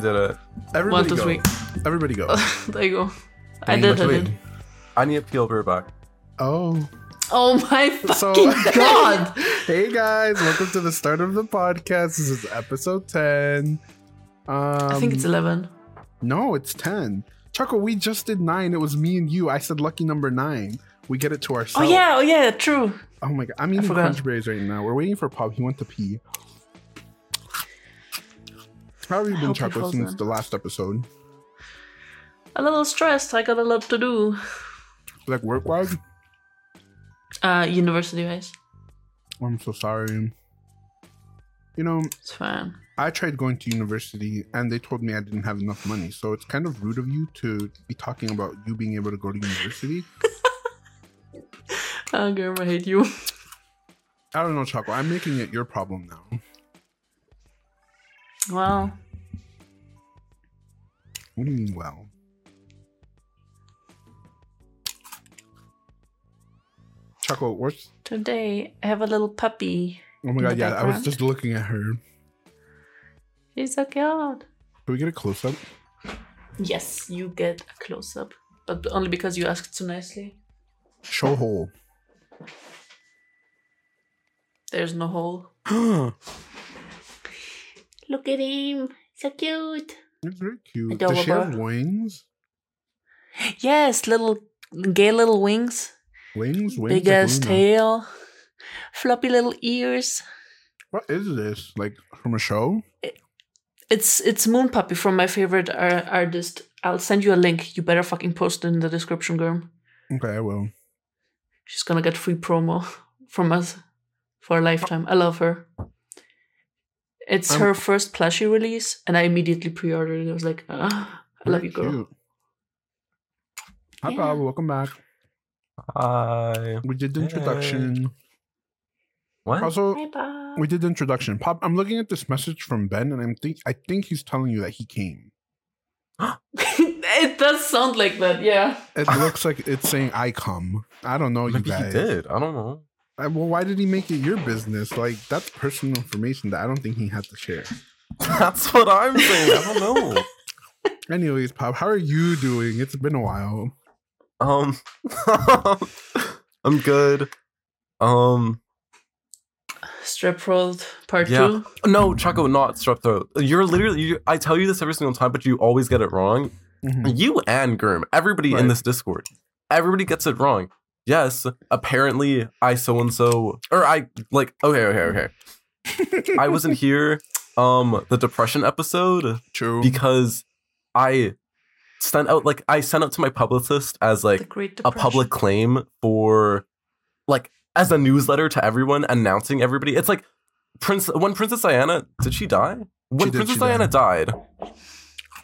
I did it. Everybody One, two, go. three. Everybody go. there you go. I Dang, did. which I way? did. I need to peel her back. Oh. Oh my So- fucking god! Hey guys, welcome to the start of the podcast. This is episode 10. Um, I think it's eleven. No, it's 10. Choco, we just did 9. It was me and you. I said lucky number 9. We get it to ourselves. Oh yeah, oh yeah, true. Oh my god. I'm eating forgot. crunch berries right now. We're waiting for Pob. He went to pee. How have you been, Choco, since in. the last episode? A little stressed. I got a lot to do. Like work wise? Uh, university wise, I'm so sorry. You know, it's fine. I tried going to university and they told me I didn't have enough money. So it's kind of rude of you to be talking about you being able to go to university. Oh, girl, I hate you. I don't know, Choco. I'm making it your problem now. Well, What do you mean, well? Choco, what's. today I have a little puppy. Oh my god, yeah, I was just looking at her. He's so cute. Can we get a close up? Yes, you get a close up, but only because you asked so nicely. Show hole. There's no hole. Look at him, so cute. Very cute. Does Adorable. she have wings? Yes, little gay little wings, Wings? Wings? big ass tail, floppy little ears. What is this? Like from a show? It's it's Moon Puppy from my favorite ar- artist. I'll send you a link. You better fucking post it in the description, girl. Okay, I will. She's gonna get free promo from us for a lifetime. I love her. It's I'm- her first plushie release, and I immediately pre-ordered it. I was like, ah, I love you, girl. cute. Hi, Yeah. Bob. Welcome back. Hi. We did the introduction. What? Also, Hi, Bob. we did the introduction. Pop, I'm looking at this message from Ben, and I'm think I think he's telling you that he came. it does sound like that, yeah. It looks like it's saying I come. I don't know, you Maybe guys. he did. I don't know. Uh, well, why did he make it your business? Like that's personal information that I don't think he had to share. That's what I'm saying. I don't know. Anyways, Pob, how are you doing? It's been a while. Um, I'm good. Um, Strep throat part Yeah. two. no, Choco, not strep throat. You're literally. You, I tell you this every single time, but you always get it wrong. Mhm. You and Girm, everybody Right. in this Discord, everybody gets it wrong. Yes, apparently I so and so, or I like. Okay, okay, okay. I wasn't here. Um, the depression episode True. because I sent out like I sent out to my publicist as The like Great a public claim for like as a newsletter to everyone announcing everybody. It's like Prince when Princess Diana did she die? When She did, Princess she Diana died,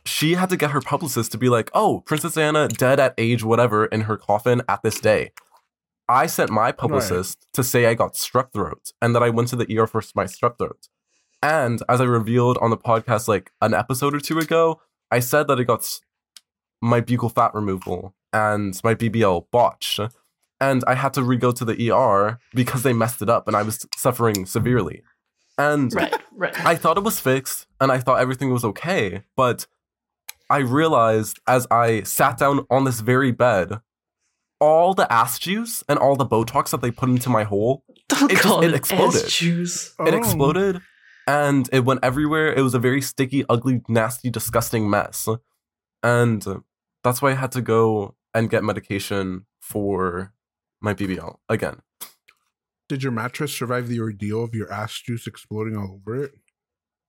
she had to get her publicist to be like, "Oh, Princess Diana dead at age whatever in her coffin at this day." I sent my publicist to say I got strep throat and that I went to the ER for my strep throat. And as I revealed on the podcast like an episode or two ago, I said that I got my buccal fat removal and my BBL botched. And I had to re go to the ER because they messed it up and I was suffering severely. And Right, right. I thought it was fixed and I thought everything was okay. But I realized as I sat down on this very bed, all the ass juice and all the Botox that they put into my hole, Don't it just- it it, exploded. ass juice. Oh. it exploded and it went everywhere. It was a very sticky, ugly, nasty, disgusting mess. And that's why I had to go and get medication for my BBL again. Did your mattress survive the ordeal of your ass juice exploding all over it?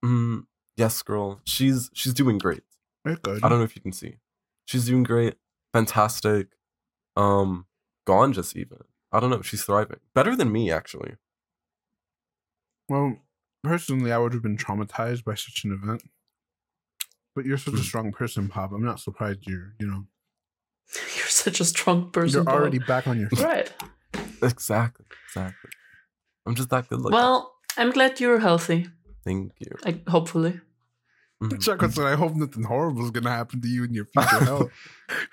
Mm, yes, girl. She's she's doing great. Very good. I don't know if you can see. She's doing great, fantastic, um, gorgeous even. I don't know. She's thriving better than me actually. Well, personally, I would have been traumatized by such an event. But you're such a Hmm. strong person, Pob. I'm not surprised you're, you know, You're such a strong person. you're Bob. already back on your feet. right. Exactly, exactly. I'm just that good looking. Well, I'm glad you're healthy. Thank you. I, hopefully. Mhm. Chuck said, I hope nothing horrible is going to happen to you in your future health.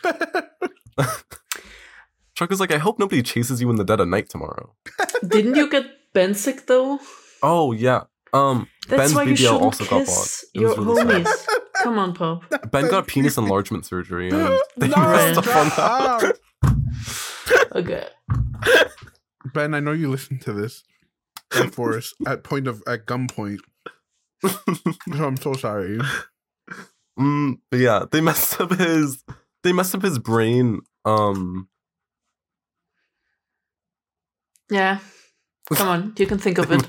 Chuck is like, I hope nobody chases you in the dead of night tomorrow. Didn't you get Ben sick though? Oh yeah. Um That's Ben's why you BBL shouldn't also got kiss bought. It your was really sad. homies. Come on, Pob. Ben got penis enlargement surgery. And they No, messed up on that. Okay. Ben, I know you listen to this. Ben Forrest at point of at gunpoint. so I'm so sorry. Mm, but yeah, they messed up his. They messed up his brain. Um, Yeah. Come on, you can think of it.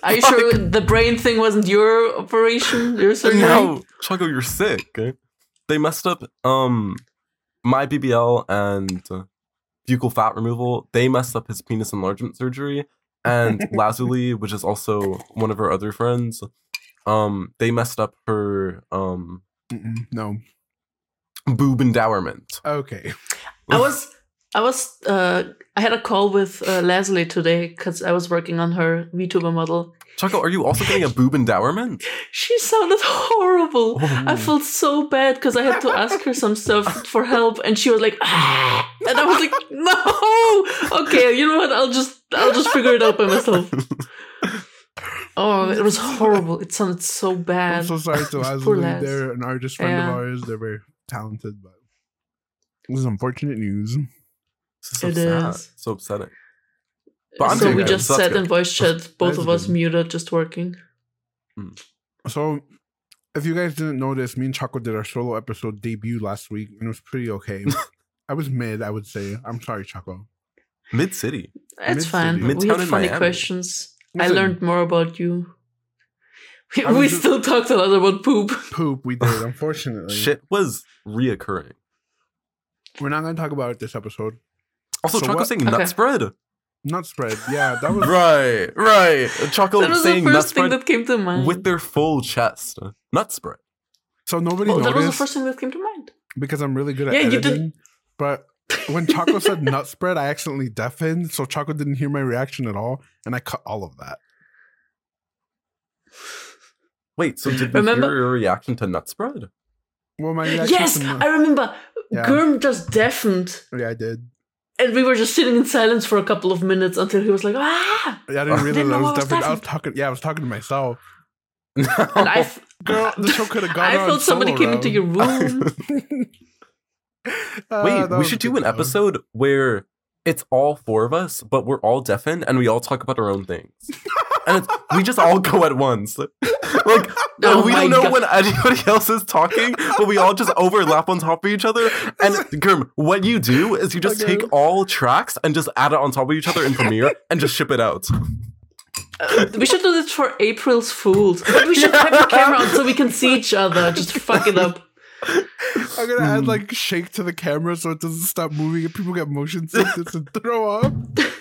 Are you sure the brain thing wasn't your operation? Your surgery? No, Choco, you're sick. okay? They messed up um my BBL and uh, buccal fat removal. They messed up his penis enlargement surgery, and Lazuli, which is also one of her other friends, um, they messed up her um Mm-mm, no. boob endowment. Okay. I was, I was, uh, I had a call with uh, Leslie today because I was working on her VTuber model. Choco, are you also getting a boob endowment? She sounded horrible. I Oh. felt so bad because I had to ask her some stuff for help, and she was like, ah! and I was like, no. Okay, you know what? I'll just, I'll just figure it out by myself. Oh, it was horrible. It sounded so bad. I'm bad. so sorry to Poor Leslie. They're an artist friend Yeah. of ours. They're very talented, but this is unfortunate news. This is so It sad. is. So upsetting. But I'm so we good, just so that's said good. in voice chat, both That's of us good. muted, just working. So, if you guys didn't notice, me and Choco did our solo episode debut last week, and it was pretty okay. I was mid, I would say. I'm sorry, Choco. Mid city. It's fine. Mid-city. we Midtown had in funny Miami. questions. I learned more about you. We, I was we just- still talked a lot about poop. Poop, we did, unfortunately. Shit was reoccurring. We're not going to talk about it this episode. Also, So Choco what- saying nut spread. Nut spread. Yeah, that was. Right, right. Choco that was the saying nut first thing spread that came to mind. with their full chest. Nut spread. So, nobody well, that was the first thing that came to mind. because I'm really good at Yeah, you did- editing. But when Choco said nut spread, I accidentally deafened. So, Choco didn't hear my reaction at all. And I cut all of that. Wait, so did we Remember- hear your reaction to nut spread? Well, my reaction Yes, to nut- I remember. Yeah. Girm just deafened, yeah, I did. And we were just sitting in silence for a couple of minutes until he was like, ah! Yeah, I didn't realize Didn't I know was I was deafened. I was talking. Yeah, I was talking to myself. And I, f- Girl, the show could have gone I on felt somebody solo came into your room. Ah, Wait, that we should do an though. episode where it's all four of us, but we're all deafened and we all talk about our own things. and it's, we just all go at once. Like, Oh we don't know God. when anybody else is talking, but we all just overlap on top of each other. And Girm, what you do is you just Okay. take all tracks and just add it on top of each other in Premiere and just ship it out. Uh, we should do this for April's Fools. But we should have the camera on so we can see each other. Just fuck it up. I'm gonna add hmm. like shake to the camera so it doesn't stop moving and people get motion sickness and throw up.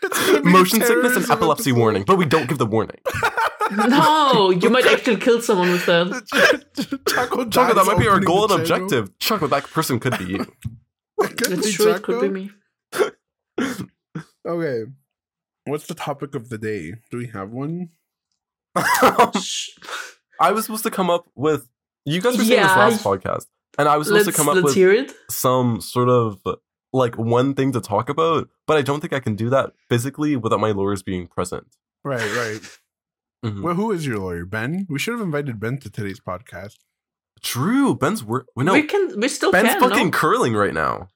It's gonna be Motion sickness and epilepsy episode. warning, but we don't give the warning. No, you might actually kill someone with that. Chaco, Choco, that might be our goal and objective. Choco, that person could be you. Could It's be true, it could be me. Okay. What's the topic of the day? Do we have one? Shh. I was supposed to come up with. You guys were saying this last podcast, and I was supposed Let's, to come up with it. some sort of like one thing to talk about, but I don't think I can do that physically without my lawyers being present. Right, right. Mhm. Well, who is your lawyer, Ben? We should have invited Ben to today's podcast. True, Ben's work. No, we can. We still Ben's can. fucking no? curling right now.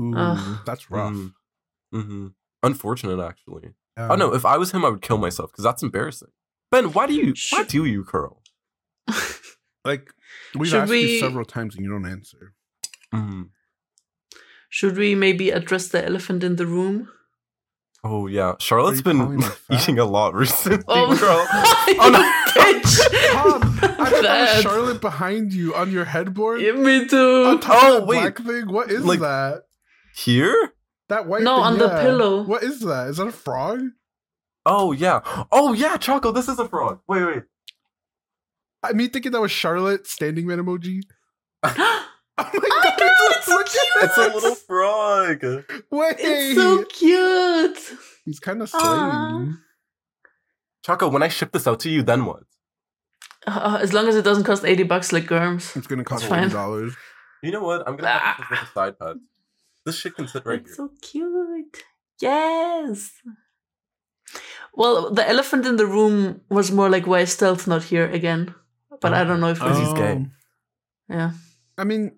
Ooh, Ugh. that's rough. Mm-hmm. Unfortunate, actually. Um, oh no, if I was him, I would kill myself because that's embarrassing. Ben, why do you? Why do you curl? like we've Should asked you several times and you don't answer. Mhm. Should we maybe address the elephant in the room? Oh yeah, Charlotte's you been me fat? eating a lot recently, Oh, girl. you Oh, no. bitch! Tom, I thought that Bad. was Charlotte behind you on your headboard. Yeah, me On too. top Oh, of that wait. black thing. What is Like- that? Here? That white thing. No, thing, on the yeah. pillow. What is that? Is that a frog? Oh yeah. Oh yeah, Choco. This is a frog. Wait, wait. I mean, thinking that was Charlotte standing man emoji. oh Oh my my god! god, it's so cute! It's a little frog. Wait, It's so cute. he's kind of Aw. slaying. Choco, when I ship this out to you, then what? Uh, as long as it doesn't cost 80 bucks like Girm's. It's gonna cost It's fine. forty dollars. You know what? I'm gonna have this as a side pet. This shit can sit right here. it's here. so cute. Yes. Well, the elephant in the room was more like why is stealth not here again? But I don't know if Because it's he's gay. Um, yeah. I mean,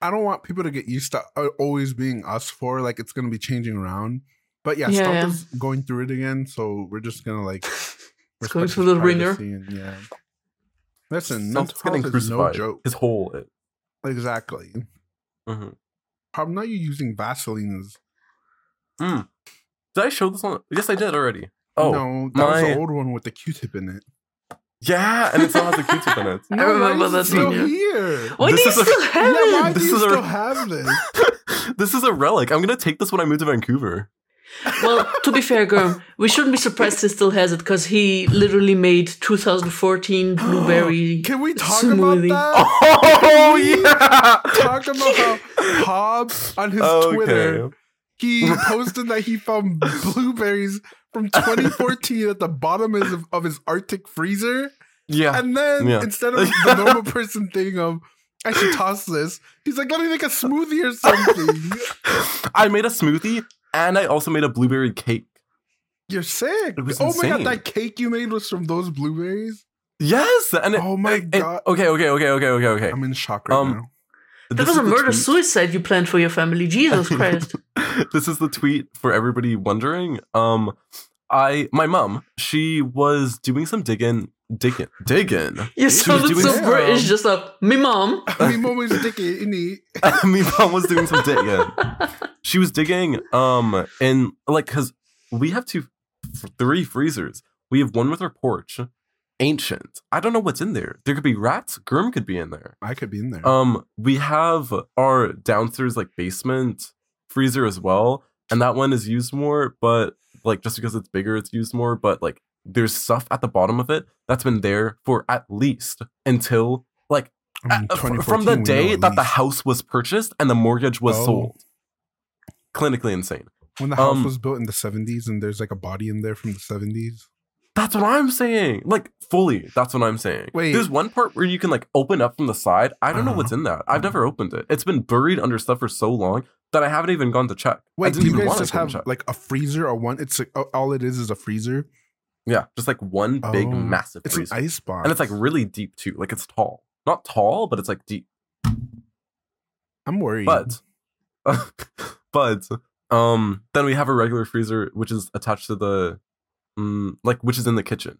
I don't want people to get used to uh, always being us for like it's gonna be changing around. But yeah, Yeah, Stomp yeah. is going through it again, so we're just gonna like It's going respect through the ringer. and, yeah. Listen, Stump's mental getting health is no joke. His whole. It. Exactly. Mhm. How not you using Vaseline is Mm. Did I show this one? Yes, I did already. Oh, no, that was the old one with the Q-tip in it. Yeah, and it still has a Q-tip in it. I No, why remember is it that still one, here. Why This do you is a- still have yeah, why it? do This you is a- still have this? this is a relic. I'm gonna take this when I move to Vancouver. Well, to be fair, Girm, we shouldn't be surprised he still has it because he literally made 2014 blueberry. Can we talk Smoothie. about that? Oh yeah. Talk about how Hob on his Twitter he posted that he found blueberries from 2014 at the bottom of of his Arctic freezer, Yeah. and then Yeah. instead of the normal person thing of I should toss this, he's like, let me make a smoothie or something. I made a smoothie and I also made a blueberry cake. You're sick. It oh my god, that cake you made was from those blueberries. Yes, and it, Oh my it- God. okay, okay, okay, okay, okay, okay. I'm in shock right Um, now. That This was a murder tweet- suicide you planned for your family. Jesus Christ. this is the tweet for everybody wondering. Um, I my mom she was doing some digging, digging, digging. You She was sounded doing so some- British just now. Me mom. Me mom was dicky in it. my mom was doing some digging. She was digging um and like because we have two, three freezers. We have one with our porch, ancient. I don't know what's in there. There could be rats. Grim could be in there. I could be in there. Um, we have our downstairs like basement freezer as well, and that one is used more, but like just because it's bigger, it's used more. But like there's stuff at the bottom of it that's been there for at least until like I mean, fr- 2014, from the day at that the house was purchased and the mortgage was Oh. sold. Clinically insane. when the house um, was built in the 70s and there's like a body in there from the 70s. That's what I'm saying. Like fully, that's what I'm saying. Wait. There's one part where you can like open up from the side. I don't know Uh-huh. what's in that. I've never opened it. It's been buried under stuff for so long that I haven't even gone to check. I Wait, didn't do you even guys want just to have check. like a freezer or one? It's like, all it is is a freezer. yeah, just like one big Oh, massive It's an freezer. ice box, and it's like really deep too. Like it's tall. Not tall, but it's like deep. I'm worried. But but um then we have a regular freezer which is attached to the mm, like which is in the kitchen.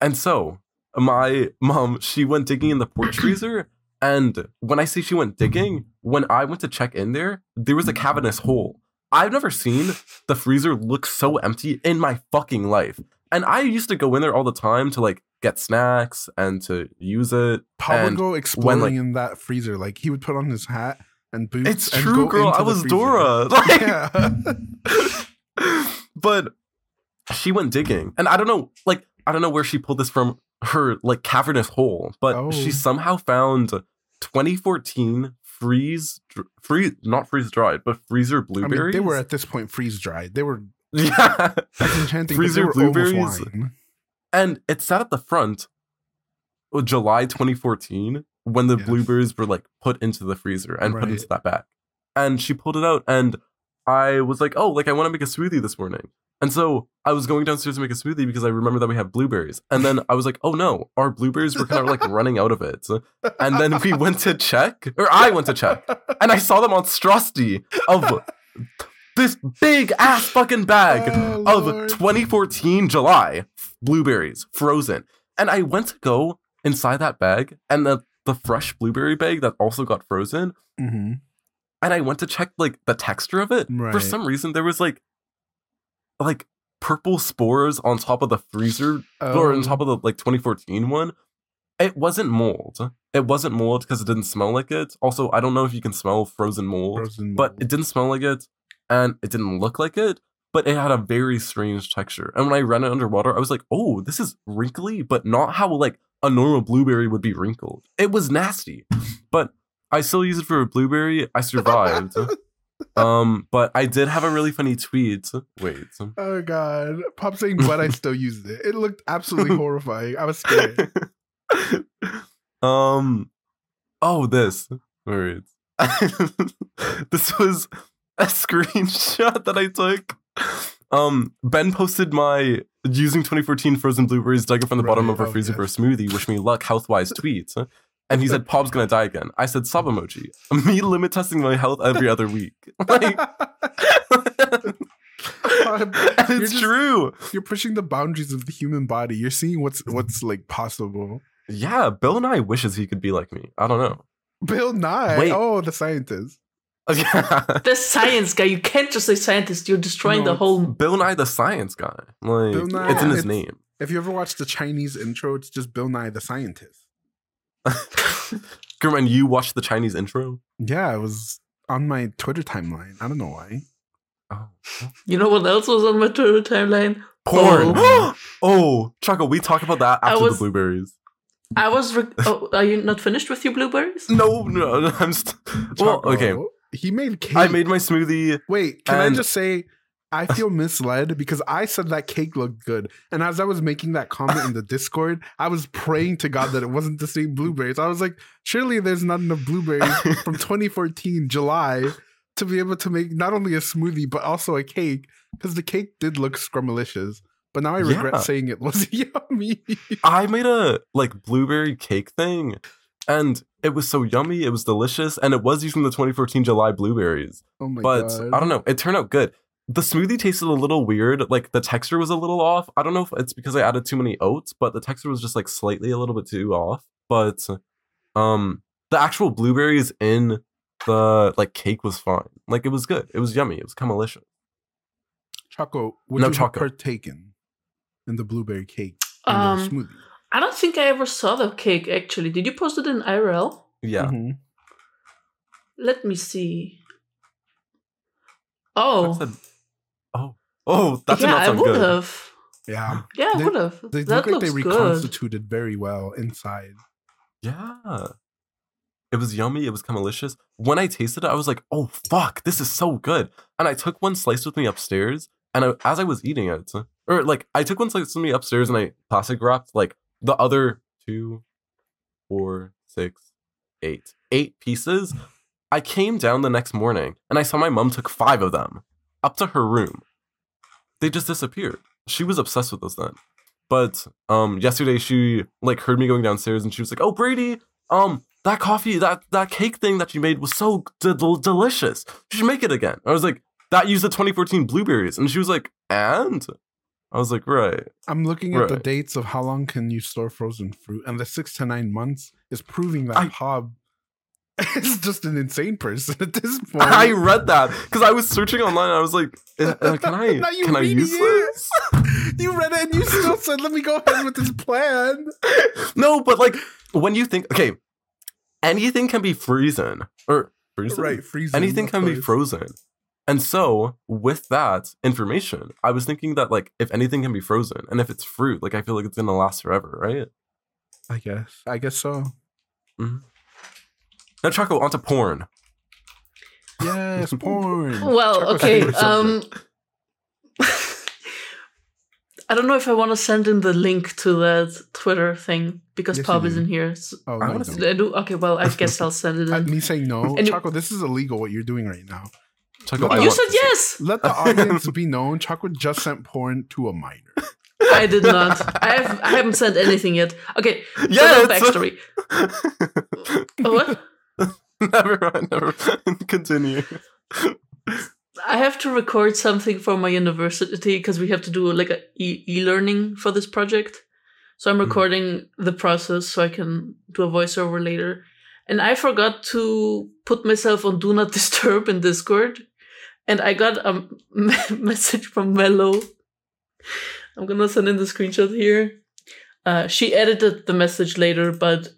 And so my mom, she went digging in the porch freezer. And when I say she went digging, when I went to check in there, there was a cavernous hole. I've never seen the freezer look so empty in my fucking life. And I used to go in there all the time to like get snacks and to use it. Paul would go exploring like- in that freezer. Like he would put on his hat and boots. It's and true, go girl. I was freezer. Dora. Like, Yeah. but she went digging, and I don't know, like I don't know where she pulled this from her like cavernous hole, but Oh. she somehow found 2014 freeze, dr- freeze, not freeze dried, but freezer I blueberries. mean, they were at this point freeze dried. They were yeah, enchanting. freezer blueberries, and it sat at the front. uh, July 2014, when the Yes. blueberries were like put into the freezer and put Right. into that bag, and she pulled it out, and I was like, "Oh, like I want to make a smoothie this morning." And so I was going downstairs to make a smoothie because I remember that we have blueberries. And then I was like, "Oh no, our blueberries were kind of like running out of it." And then we went to check, or I went to check, and I saw the monstrosity of this big ass fucking bag Oh, of Lord. 2014 July blueberries frozen. And I went to go inside that bag and the, the fresh blueberry bag that also got frozen. Mhm. And I went to check like the texture of it. For some reason, there was like like purple spores on top of the freezer or on Oh. top of the like 2014 one. It wasn't mold. It wasn't mold because it didn't smell like it. Also, I don't know if you can smell frozen mold Frozen but it didn't smell like it and it didn't look like it but it had a very strange texture and when i ran it underwater i was like oh this is wrinkly but not how like a normal blueberry would be wrinkled it was nasty but i still use it for a blueberry i survived um but i did have a really funny tweet wait Oh god, Pob saying, but I still used it. It looked absolutely horrifying. I was scared. um oh this wait this was a screenshot that i took um ben posted my using 2014 frozen blueberries dug up from the bottom of our oh, freezer for a smoothie. Wish me luck, health wise tweets. And he said, Pob's gonna die again. I said, sub emoji. Me limit testing my health every other week. Like, and it's just- true. You're pushing the boundaries of the human body. You're seeing what's what's like possible. Yeah, Bill Nye wishes he could be like me. I don't know. Bill Nye. Wait. Oh, the scientist. Yeah. The science guy. You can't just say scientist. You're destroying No, the whole. Bill Nye the science guy. Like Bill Nye, it's in his it's- name. If you ever watch the Chinese intro, it's just Bill Nye the scientist. German, you watched the Chinese intro? Yeah, it was on my Twitter timeline. I don't know why. Oh. You know what else was on my Twitter timeline? Porn. oh, oh Choco, we talk about that I after was- the blueberries. I was. Re- oh, are you not finished with your blueberries? No, no, no, I'm st- well, okay. He made cake. I made my smoothie. Wait, can I just say I feel misled because I said that cake looked good. And as I was making that comment in the Discord, I was praying to God that it wasn't the same blueberries. I was like, surely there's not enough blueberries from 2014 July to be able to make not only a smoothie but also a cake because the cake did look scrumalicious. But now I regret Yeah. saying it was yummy. I made a like blueberry cake thing, and it was so yummy. It was delicious, and it was using the 2014 July blueberries. Oh my but god! I don't know. It turned out good. The smoothie tasted a little weird. Like the texture was a little off. I don't know if it's because I added too many oats, but the texture was just like slightly a little bit too off. But um, the actual blueberries in the like cake was fine. Like it was good. It was yummy. It was kind of delicious. Choco, would No you choco. have partaken in the blueberry cake in the Um, smoothie? I don't think I ever saw the cake. Actually, did you post it in IRL? Yeah. Mhm. Let me see. I Oh, said- oh, oh, that did yeah, not I sound would good. have. Yeah. Yeah, I would have. They That look like they looks good. reconstituted very well inside. Yeah. It was yummy. It was kind of delicious. When I tasted it, I was like, oh, fuck, this is so good. And I took one slice with me upstairs. And I, as I was eating it, or like, I took one slice with me upstairs and I plastic wrapped like the other two, four, six, eight, eight pieces. I came down the next morning and I saw my mom took five of them up to her room. They just disappeared. She was obsessed with those then. But um yesterday she like heard me going downstairs and she was like, "Oh Brady, um that coffee, that that cake thing that you made was so d- del- delicious. You should make it again." I was like, "That used the 2014 blueberries." And she was like, "And?" I was like, "Right." I'm looking at the dates of how long can you store frozen fruit, and the six to nine months is proving that I- Hob is just an insane person at this point. I read that cuz I was searching online and I was like, uh, "Can I can I use it. this?" you read it and you still said, "Let me go ahead with this plan." no, but like when you think, okay, anything can be frozen or frozen, Right, freezing. anything can be frozen. And so, with that information, I was thinking that like if anything can be frozen, and if it's fruit, like I feel like it's gonna last forever, right? I guess. I guess so. Now, Choco, onto porn. Yes, porn. Well, Choco's okay. Um. I don't know if I want to send in the link to that Twitter thing because Yes, Pub isn't here. So, Oh, I no, wanna don't. I do. Okay, well, I guess I'll send it in. me saying no, And you- Choco. This is illegal. What you're doing right now. Choco, you want said to see- yes. Let the audience be known. Choco just sent porn to a minor. I did not. I have. I haven't sent anything yet. Okay. Yeah, so backstory. Oh, what? never mind. Never mind. Continue. I have to record something for my university because we have to do like a e- e-learning for this project. So I'm Mhm. recording the process so I can do a voiceover later. And I forgot to put myself on Do Not Disturb in Discord. And I got a me- message from Mello. I'm gonna send in the screenshot here. Uh, she edited the message later, but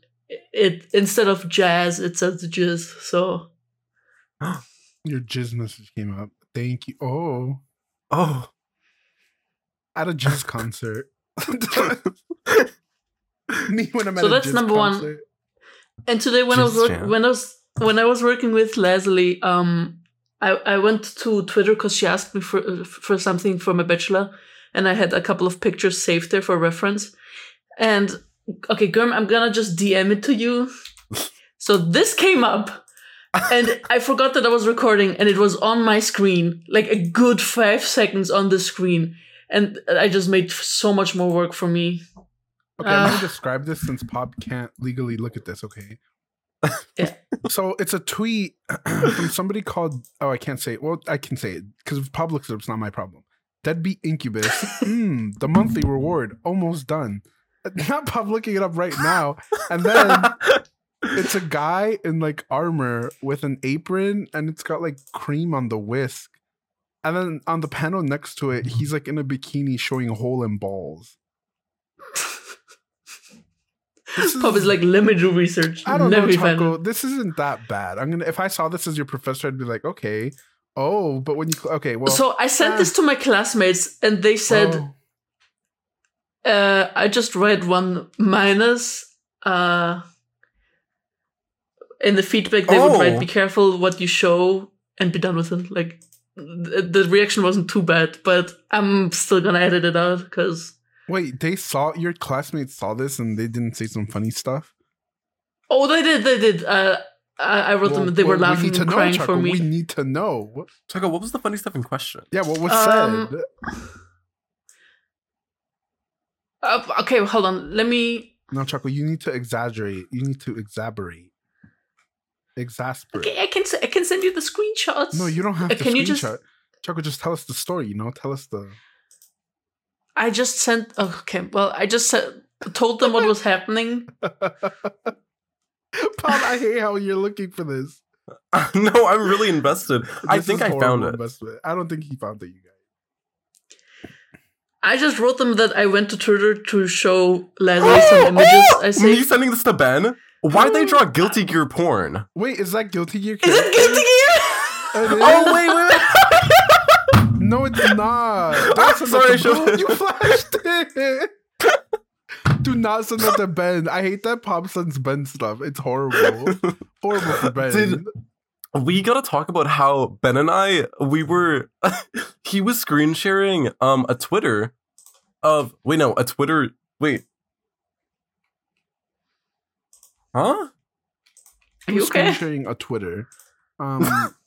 it instead of jazz, it says jizz. So Your jizz message came up. Thank you. Oh, Oh. at a jizz concert. Me when I'm at So a that's jizz number one. And today when I was work- when I was when I was working with Leslie, um, I I went to Twitter because she asked me for for something for my bachelor, and I had a couple of pictures saved there for reference. And okay, Girm, I'm gonna just DM it to you. So this came up, and I forgot that I was recording, and it was on my screen, like a good five seconds on the screen. and I just made so much more work for me. Okay, I'm Uh. gonna describe this since Pob can't legally look at this. Okay. Yeah. So it's a tweet from somebody called. Oh, I can't say it. Well, I can say it because if Pob looks it up, it's not my problem. Deadbeat Incubus. mm, the monthly reward almost done. Not Pob looking it up right now. And then it's a guy in like armor with an apron, and it's got like cream on the whisk. And then on the panel next to it, he's like in a bikini showing hole and balls. This Pob is like, let me do research. I don't Never know, it. This isn't that bad. I'm gonna if I saw this as your professor, I'd be like, okay. Oh, but when you okay, well, so I sent uh, this to my classmates, and they said, oh, uh, I just read one minus. Uh, in the feedback, they would Oh. write, "Be careful what you show and be done with it." Like th- the reaction wasn't too bad, but I'm still gonna edit it out because wait, they saw your classmates saw this and they didn't say some funny stuff. oh, they did, they did. Uh, I, I wrote Well, them. They were laughing We need to and know, crying for me. We need to know. Chaco, what was the funny stuff in question? Yeah, what was Um, said? Uh, okay, hold on. Let me. No, Choco, you need to exaggerate. You need to exasperate. Exasperate. Okay, I can s- I can send you the screenshots. No, you don't have Uh, to can screenshot. you just- Choco, just tell us the story. You know, tell us the. I just sent. oh, Okay, well, I just said, told them what was happening. Pob, I hate how you're looking for this. no, I'm really invested. I think I found it. investment. I don't think he found it, you guys. I just wrote them that I went to Twitter to show Leslie some images. Oh! I Me say, sending this to Ben? Why'd they draw Guilty Gear porn? Wait, is that Guilty Gear? is it Guilty It is? Oh, wait, wait, wait. No, it's not. Don't send Sorry, I that to should've- Ben. You flashed it. Do not send that to Ben. I hate that Pob sends Ben stuff. It's horrible. horrible for Ben. Did- we gotta talk about how Ben and I we were he was screen sharing um a Twitter of wait no a Twitter wait huh Are you Screen sharing a Twitter. Um,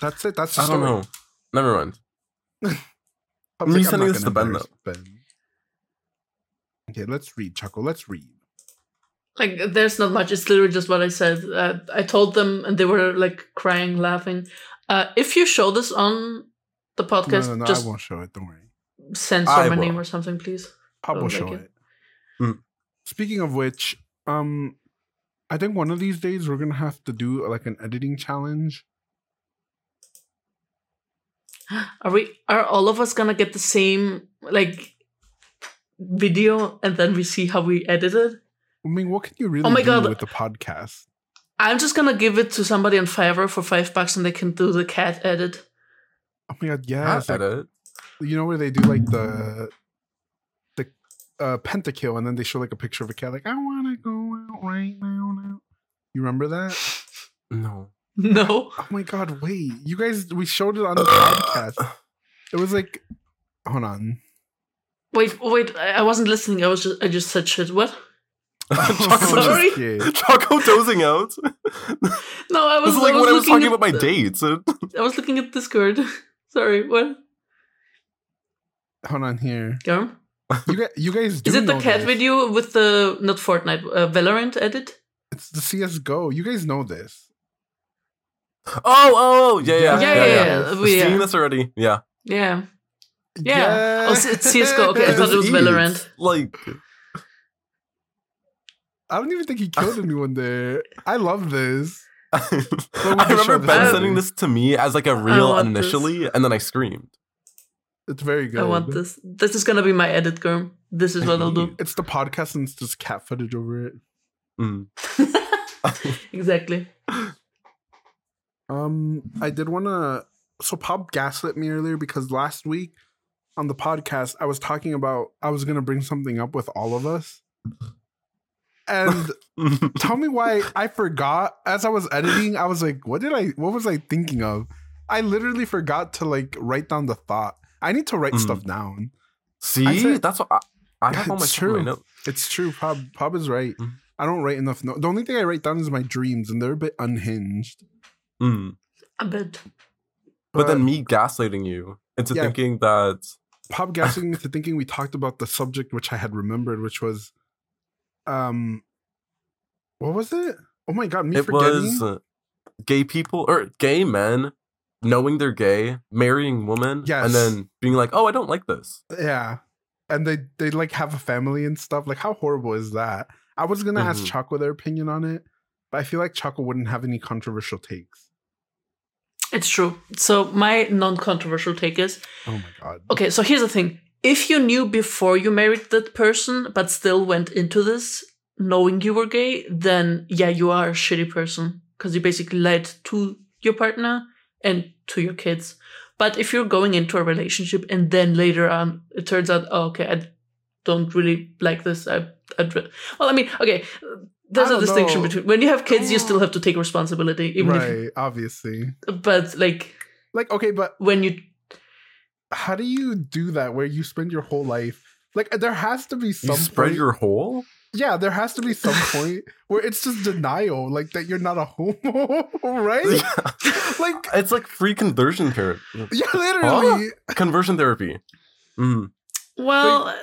that's it. That's the I don't know never mind Pob's Me I'm sending this gonna Ben, embarrass Ben. Okay, let's read, Choco. Let's read. Like, there's not much. It's literally just what I said. Uh, I told them, and they were like crying, laughing. Uh, if you show this on the podcast, no, no. just I won't show it. Don't worry. censor I my will. name or something, please. Pob Oh, will show you. it. Hmm. Speaking of which, um, I think one of these days we're gonna have to do like an editing challenge. Are we? Are all of us gonna get the same like video, and then we see how we edit it? I mean, what can you really Oh my do God. with the podcast? I'm just gonna give it to somebody on Fiverr for five bucks, and they can do the cat edit. Oh my god, yeah, Cat like- edit you know where they do like the the uh pentakill, and then they show like a picture of a cat, like I want to go out right now. Now, you remember that? no No, Oh my god, wait, you guys, we showed it on the podcast. It was like, hold on. wait, wait. I I wasn't listening. I was just, I just said shit. What? Choco, Sorry. just, Choco dozing out No, I was. this is like I was when I was looking talking at about my the- dates I was looking at Discord. Sorry, what? Hold on here. Go. You guys, you guys do Is it the cat this. video with the not Fortnite, uh, Valorant edit? It's the CS:GO. You guys know this. oh oh oh, yeah yeah Yeah, yeah, yeah, yeah, yeah. I've We, uh, seen this already yeah Yeah. Yeah. Oh, it's- it's CS:GO. Okay, I thought it was Valorant. like I don't even think he killed anyone there. I love this. I remember show this Ben sending this to me as like a reel want this. initially, and then I screamed. It's very good. I want this. This is gonna be my edit, girl. This is what I'll do. It's the podcast and it's just cat footage over it. Mm. exactly. Um, I did want to. So Pob gaslit me earlier because last week on the podcast I was talking about I was gonna bring something up with all of us, and tell me why I forgot as I was editing. I was like, "What did I? What was I thinking of?" I literally forgot to like write down the thought. I need to write Mm. stuff down. See, said- that's what I, I have all my It's stuff in my true. notes. It's true. Pob Pob is right. Mm. I don't write enough. No- the only thing I write down is my dreams, and they're a bit unhinged. Mm. A bit. But then me gaslighting you into Yeah. thinking that pop gassing me into thinking we talked about the subject which I had remembered, which was, um, what was it? Oh my god, me it forgetting. was uh, gay people or gay men knowing they're gay, marrying women, Yes. and then being like, "Oh, I don't like this." Yeah. And they they like have a family and stuff. Like how horrible is that? I was gonna ask Mhm. Choco their opinion on it, but I feel like Choco wouldn't have any controversial takes. It's true. So my non-controversial take is Oh my god. okay. So here's the thing: if you knew before you married that person, but still went into this knowing you were gay, then yeah, you are a shitty person because you basically lied to your partner and to your kids. But if you're going into a relationship and then later on it turns out, oh, okay, I don't really like this. I, I'd well, I mean, okay. There's a distinction know. between when you have kids, you still have to take responsibility, even right, obviously. But like Like, okay, but when you how do you do that where you spend your whole life like there has to be some You spread point- your hole. yeah there has to be some point where it's just denial like that you're not a homo right like it's like free conversion therapy. yeah literally Conversion therapy. Mm. well,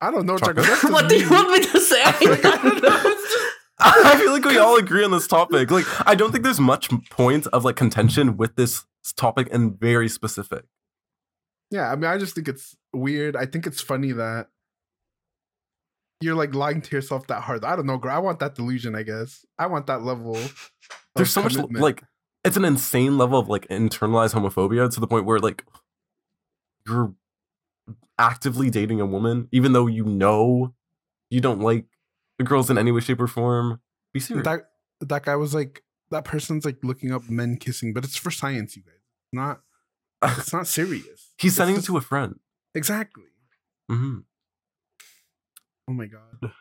i don't know Chocolate. Choco, what do you want me to say? Like, I don't know, I feel like we all agree on this topic. Like, I don't think there's much point of like contention with this topic and very specific. Yeah, I mean, I just think it's weird. I think it's funny that you're like lying to yourself that hard. I don't know, girl. I want that delusion. I guess I want that level. There's so much like it's an insane level of like internalized homophobia to the point where like you're actively dating a woman even though you know you don't like the girls in any way, shape, or form. Be serious. that that guy was like that person's like looking up men kissing, but it's for science, you guys. Not it's not serious. He's It's sending it to a friend. exactly. hmm Oh my god.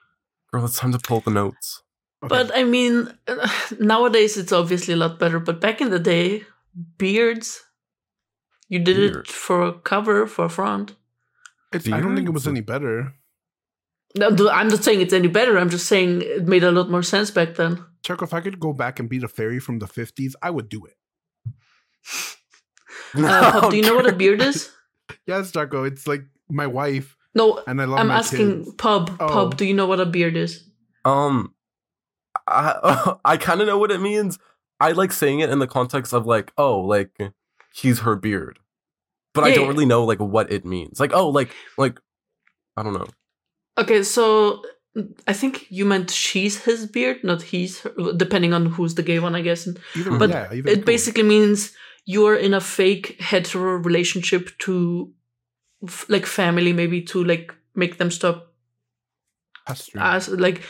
Girl, it's time to pull the notes. Okay. But I mean, nowadays it's obviously a lot better. But back in the day, beards, you did Beard. it for a cover, for a front. it's, I don't think it was any better. No, I'm not saying it's any better. I'm just saying it made a lot more sense back then. Chuck, if I could go back and beat a fairy from the fifties, I would do it. Uh, Pob, do you know what a beard is? Yes, Jaco, it's like my wife, No, and I love I'm my asking kids. Pub. Oh. Pub, do you know what a beard is? Um, I I kind of know what it means. I like saying it in the context of like, oh, like he's her beard, but I don't yeah. really know like what it means. Like, oh, like like I don't know. Okay, so I think you meant she's his beard, not he's, her, depending on who's the gay one, I guess. Either, But yeah, It cool. basically means you're in a fake hetero relationship to, f- like, family, maybe to like make them stop as like.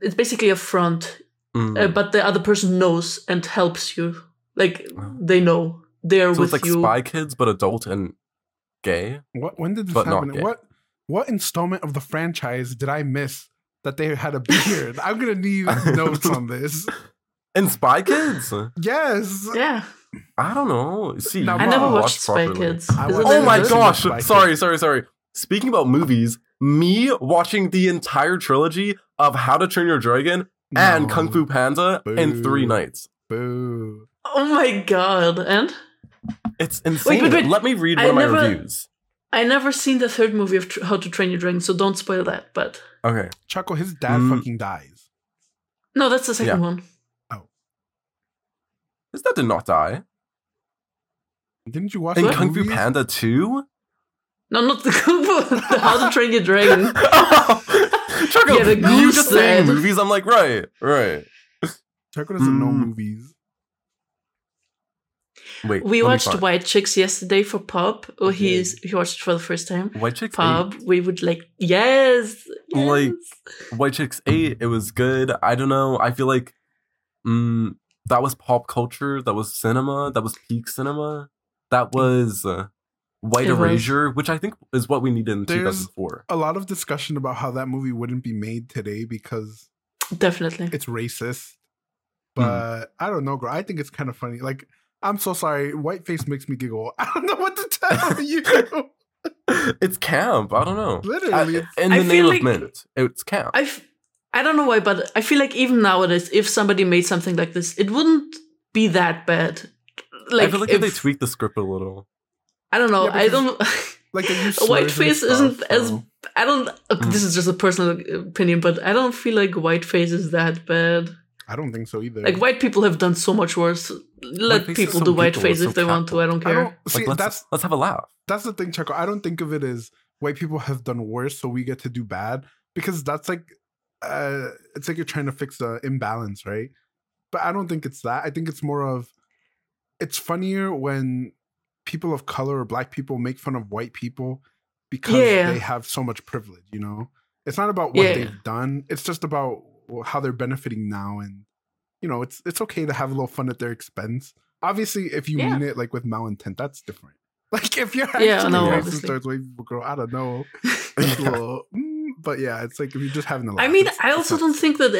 It's basically a front, Mm. uh, but the other person knows and helps you. Like Wow. they know they're so with it's like you. Spy Kids, but adult and gay. What when did this But happen? What what installment of the franchise did I miss that they had a beard? I'm gonna need notes on this. And Spy Kids? Yes. Yeah, I don't know. See, Now, I never didn't watched Spy properly. Kids. Watched- Oh my good? gosh! Sorry, sorry, sorry. Speaking about movies, me watching the entire trilogy of How to Train Your Dragon and No. Kung Fu Panda in three nights. Boo. Oh my god! And It's insane. wait, wait. Let me read I one of my never- reviews. I never seen the third movie of Tr- How to Train Your Dragon, so don't spoil that. But Okay. Chuckle, his dad Mm. fucking dies. no, that's the second Yeah. one. Oh, his dad did not die. Didn't you watch In the Kung Fu? Panda 2? No, not the Kung Fu. the How to Train Your Dragon. Choco, Yeah, the you goose just saying movies, I'm like, right, right. Chuckle doesn't know Mm. movies. Wait, We watched White Chicks yesterday for Pob. Oh, Okay. he's he watched it for the first time. White Chicks Pob, we would like yes, yes. Like- White Chicks 8, it was good. I don't know. I feel like mm, that was pop culture. That was cinema. That was peak cinema. That was uh, White It was. Erasure, which I think is what we needed in There's- 2004. A lot of discussion about how that movie wouldn't be made today because definitely. it's racist. Hmm. But I don't know, girl. I think it's kind of funny. Like, I'm so sorry. Whiteface makes me giggle. I don't know what to tell you. it's camp. I don't know. Literally, I- it's- in I the name feel of like- mint, it's camp. I f- I don't know why, but I feel like even nowadays, if somebody made something like this, it wouldn't be that bad. Like I feel like if, they tweak the script a little. I don't know. Yeah, I don't. Like they a white face isn't stuff, as. so- I don't. okay, This is just a personal opinion, but I don't feel like white face is that bad. I don't think so either. Like white people have done so much worse. Let Whiteface people do white people face if they want to. I don't I care. don't see Like let's that's let's have a laugh. that's the thing, Checo. I don't think of it as white people have done worse, so we get to do bad because that's like, uh, it's like you're trying to fix the imbalance, right? But I don't think it's that. I think it's more of, it's funnier when people of color or black people make fun of white people because Yeah. they have so much privilege. You know, it's not about what Yeah. they've done. It's just about how they're benefiting now, and you know, it's it's okay to have a little fun at their expense. Obviously, if you Yeah. mean it like with malintent, that's different. Like if you're actually Yeah, no, racist towards white people, girl, I don't know. Little, mm, but yeah, it's like if you're just having a laugh. I mean, I also don't think that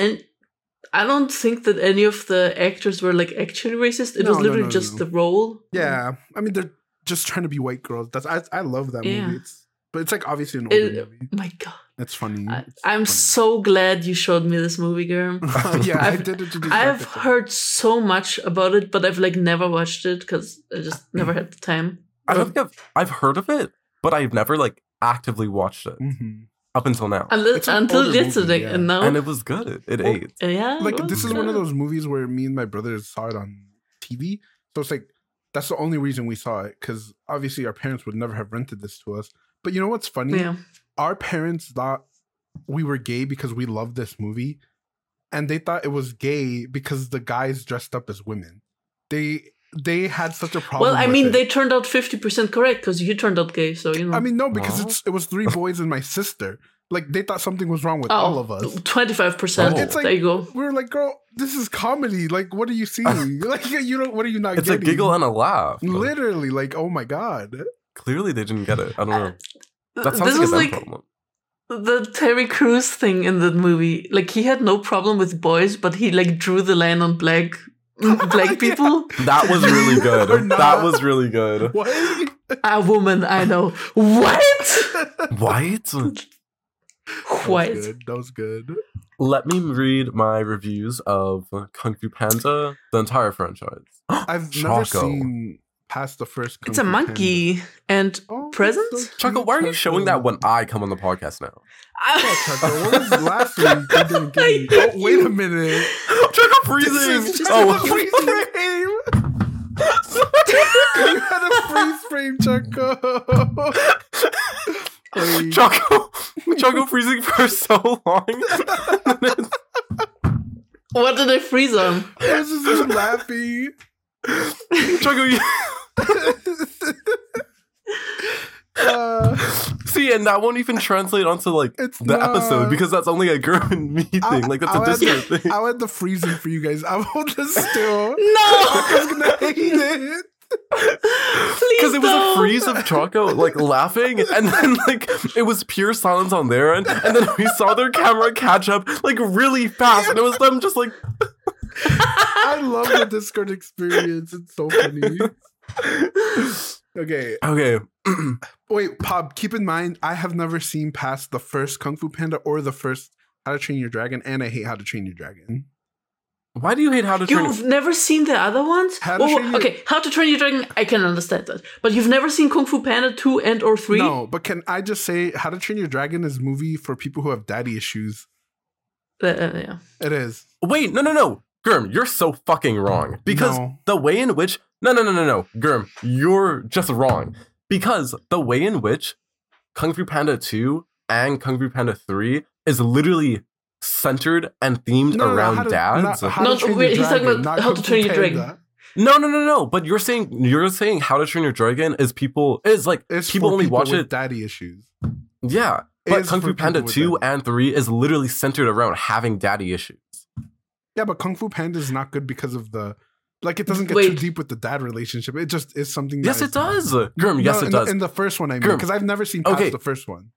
I don't think that any of the actors were like actually racist. It No, was literally no, no, just no. the role. Yeah, I mean, they're just trying to be white girls. That's I, I love that Yeah. movie. It's but it's like obviously an older It- movie. My God, It's funny. I, It's I'm funny. so glad you showed me this movie, girl. yeah, I I've- did it to. I've heard so much about it, but I've like never watched it because I just never had the time. I don't think I've I've heard of it, but I've never like actively watched it hmm up until now. Until, until older movie, yesterday, yeah. and now And it was good. It, it Well, ate. yeah, Like was this is one of those movies where me and my brothers saw it on TV. So it's like that's the only reason we saw it because obviously our parents would never have rented this to us. But you know what's funny? Yeah, our parents thought we were gay because we loved this movie and they thought it was gay because the guys dressed up as women they they had such a problem well, I with mean, it. they turned out fifty percent correct because you turned out gay. So you know, i mean no because Well. it's it was three boys and my sister like they thought something was wrong with oh, all of us twenty-five percent. Oh. It's like- there you go. we were like girl this is comedy like what are you seeing like you don't what are you not It's a getting giggle and a laugh. literally like oh my god Clearly, they didn't get it. I don't know. Uh, that this sounds is like a like problem. the Terry Crews thing in the movie. Like he had no problem with boys, but he like drew the line on black Mm, black Yeah. people. That was really good. That was really good. what A woman, I know. What? White? White. was good that was good Let me read my reviews of Kung Fu Panda, the entire franchise. i've never seen past the first It's a Fu Panda. monkey. And Oh, Presents? that's so Choco, cute, why are you showing that when I come on the podcast now? Choco, what was last week? You didn't give me- Oh, wait a minute. Choco This freezing! Oh, a freeze frame. you had a freeze frame, Choco. Wait. Choco, Choco freezing for so long. what did I freeze on? I was just laughing. Choco, you, Uh, see, and that won't even translate onto like It's the episode because that's only a girl and me thing. I- like that's I'll a add Discord the- thing. I'll add the freezing for you guys. I will just still. No! I was gonna hate it. Because it was a freeze of Choco like laughing, and then like it was pure silence on their end, and then we saw their camera catch up like really fast, and it was them just like I love the Discord experience. It's so funny. Okay, okay. Wait, Pob, keep in mind, I have never seen past the first Kung Fu Panda or the first How to Train Your Dragon, and I hate How to Train Your Dragon. Why do you hate How to Train? You've never seen the other ones? How to Oh, Train Your- okay, How to Train Your Dragon, I can understand that. But you've never seen Kung Fu Panda 2 and or 3? No, but can I just say How to Train Your Dragon is a movie for people who have daddy issues? Uh, uh, yeah. It is. Wait, no, no, no, Girm, you're so fucking wrong mm, because No. the way in which no, no, no, no, no, Girm, you're just wrong because the way in which Kung Fu Panda two and Kung Fu Panda three is literally centered and themed No, no, no, around how to- dads. not How No, to Train wait, Your he's talking Dragon, about How to Train Your Dragon. No, no, no, no. But you're saying you're saying How to Train Your Dragon is people is like It's people for only watch with it. daddy issues. Yeah, but It's Kung Fu Panda two daddy. and three is literally centered around having daddy issues. Yeah, but Kung Fu Panda is not good because of the like. It doesn't get too deep with the dad relationship. It just is something. Yes, that it is- does. Girm, yes, No, it in the- does. in the first one, I mean, Girm. because I've never seen past Okay. the first one.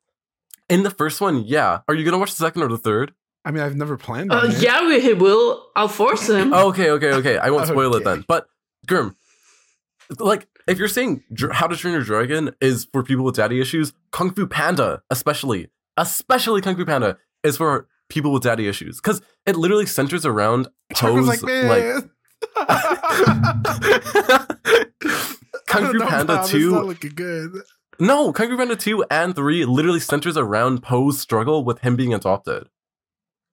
In the first one, yeah. Are you gonna watch the second or the third? I mean, I've never planned Uh, it. yeah, we, he will. I'll force him. Okay, okay, okay. I won't spoil it Okay. then. But Girm, like if you're saying Dr- How to Train Your Dragon is for people with daddy issues, Kung Fu Panda, especially, especially Kung Fu Panda, is for people with daddy issues because it literally centers around Chuck was pose like, man. Kung Fu No, Panda Bob, 2 not looking good. No, Kung Fu Panda 2 and 3 literally centers around Po's struggle with him being adopted.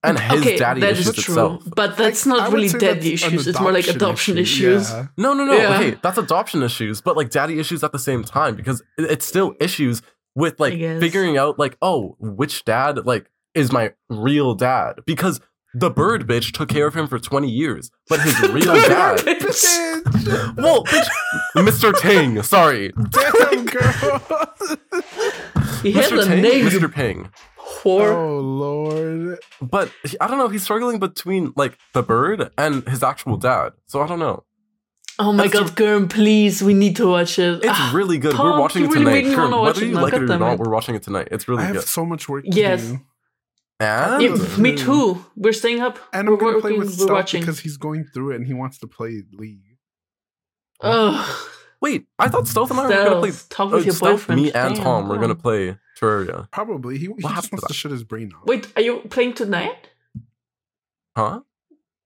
And mm, his okay, daddy that issues is true, itself. but that's I- I not really say daddy issues. It's more like adoption issue, issues. yeah. No, no, no. Yeah. Okay, that's adoption issues, but like daddy issues at the same time because it's still issues with like figuring out like, oh, which dad like is my real dad? Because the bird bitch took care of him for 20 years, but his real dad Bitch. Well, Mr. Ting, sorry. Damn, girl. He had Mr. a Ting, name. Mr. Ping. Whore. oh lord. But I don't know, he's struggling between like the bird and his actual dad. So I don't know. Oh my That's god, Girm, please, we need to watch it. It's Ah, really good. Tom, we're watching it really tonight. made me Sure, wanna watch whether it you like it or goddammit. not, we're watching it tonight. It's really good. I really have good. so much work to Yes. do. And yeah, me too. We're staying up. And we're I'm gonna play working, with we're watching. because he's going through it and he wants to play League. Ugh. wait, I thought Stealth and I were gonna play. Stealth, talk Oh, with your Stealth, boyfriend. me and Damn, Tom were come gonna play Terraria. Probably. He, he What just happened to to that? shut his brain off. Wait, are you playing tonight? Huh?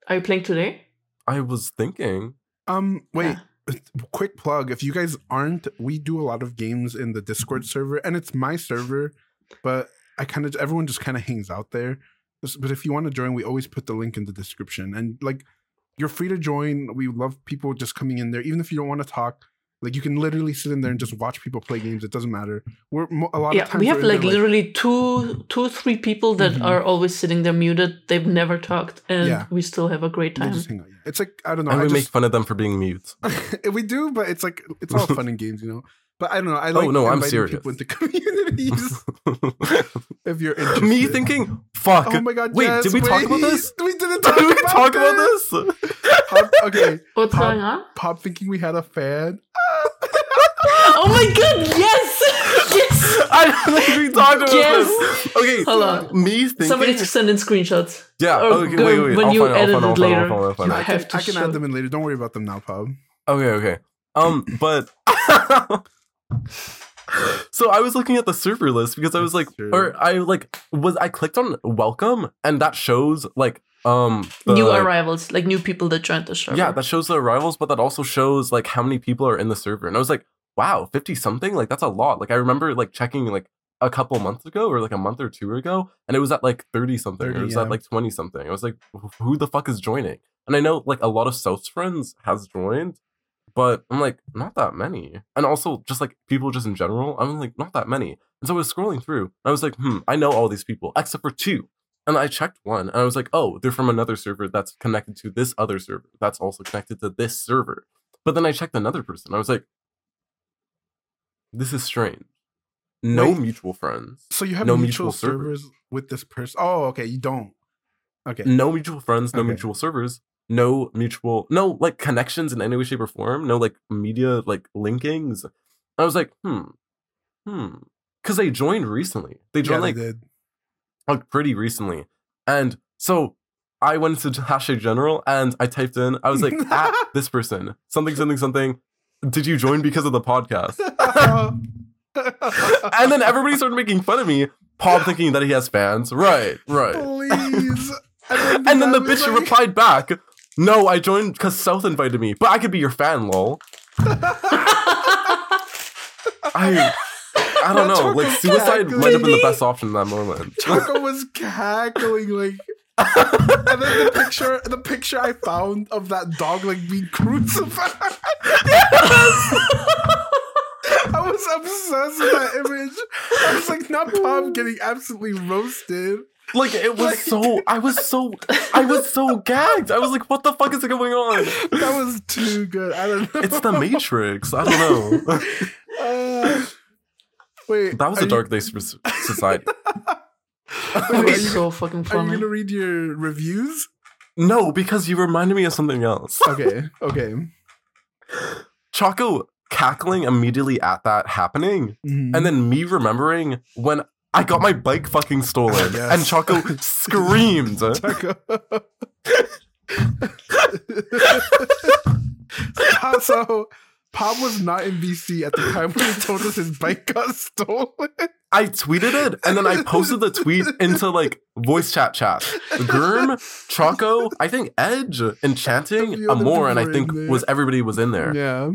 Are you playing today? I was thinking. Um, wait. Yeah. Quick plug. If you guys aren't, we do a lot of games in the Discord server, and it's my server, but I kind of everyone just kind of hangs out there. But if you want to join, we always put the link in the description, and like you're free to join. We love people just coming in there, even if you don't want to talk. Like you can literally sit in there and just watch people play games. It doesn't matter. We're a lot Yeah, of times we have we're in like there, literally two, two, three people that Mhm. are always sitting there muted. They've never talked, and Yeah. we still have a great time. just hang out. It's like I don't know. and I we make fun of them for being mute. we do, but it's like it's all fun and games, you know. But I don't know. I Oh, like no, I'm serious. people into communities if you're interested. Me thinking, fuck. Oh my god! Wait, Jess, did we talk about this? We didn't talk, Did we about, talk about this. this? Pob, okay, What's Pob- going on? Pob thinking we had a fan. Oh my god! Yes, yes. I don't think we talked about Yes. this. Okay, Hold on. me thinking. Somebody to send in screenshots. yeah. or Okay. go- Wait. Wait. when I'll you find it, I'll edit find it, it I'll find it, later. I'll find I'll find You it. I have can, to I can show- add them in later. Don't worry about them now, Pob. Okay, okay. Um, but so I was looking at the server list because I was like, Sure. or I like was I clicked on welcome and that shows like um the- new arrivals, like new people that joined the server. Yeah, that shows the arrivals, but that also shows like how many people are in the server. And I was like, wow, 50 something? Like that's a lot. Like I remember like checking like a couple months ago or like a month or two ago, and it was at like 30 something. or 30, it was yeah. at like 20 something. I was like, who the fuck is joining? And I know like a lot of South's friends has joined, but I'm like, not that many. And also just like people just in general, I'm like, not that many. And so I was scrolling through, I was like, hmm, I know all these people, except for two. And I checked one, and I was like, oh, they're from another server that's connected to this other server that's also connected to this server. But then I checked another person. I was like, this is strange. No Wait. mutual friends. So you have No mutual, mutual servers. servers with this person. Oh, okay. You don't. Okay. No mutual friends, no Okay. mutual servers, no mutual, no like connections in any way, shape, or form, no like media like linkings. I was like, hmm, hmm. Because they joined recently. They Yeah, joined they like like pretty recently. And so I went to hashtag general and I typed in, I was like, at this person, something, something, something. Did you join because of the podcast? and then everybody started making fun of me, Paul thinking that he has fans. Right, right. Please. And then the I was bitch like- replied back, No, I joined because South invited me, but I could be your fan, lol. I I don't know. Like suicide cackling. might have been the best option in that moment. Choco was cackling like and then the picture the picture I found of that dog like being crucified. I was obsessed with that image. I was like, not Pob getting absolutely roasted. Like it was so I was so I was so gagged. I was like, what the fuck is going on? That was too good. I don't know. It's the Matrix. I don't know. Uh, wait, That was are a dark day for society. You, wait, are, you, so fucking funny. are you gonna read your reviews? No, because you reminded me of something else. Okay, okay. Choco cackling immediately at that happening, Mhm. and then me remembering when I got my bike fucking stolen, Yes. and Choco screamed. Taco. Pob- so Pob was not in BC at the time when he told us his bike got stolen. I tweeted it, and then I posted the tweet into like voice chat chat. Girm, Choco, I think Edge, Enchanting, A few other Amore, and I think was everybody was in there. Yeah.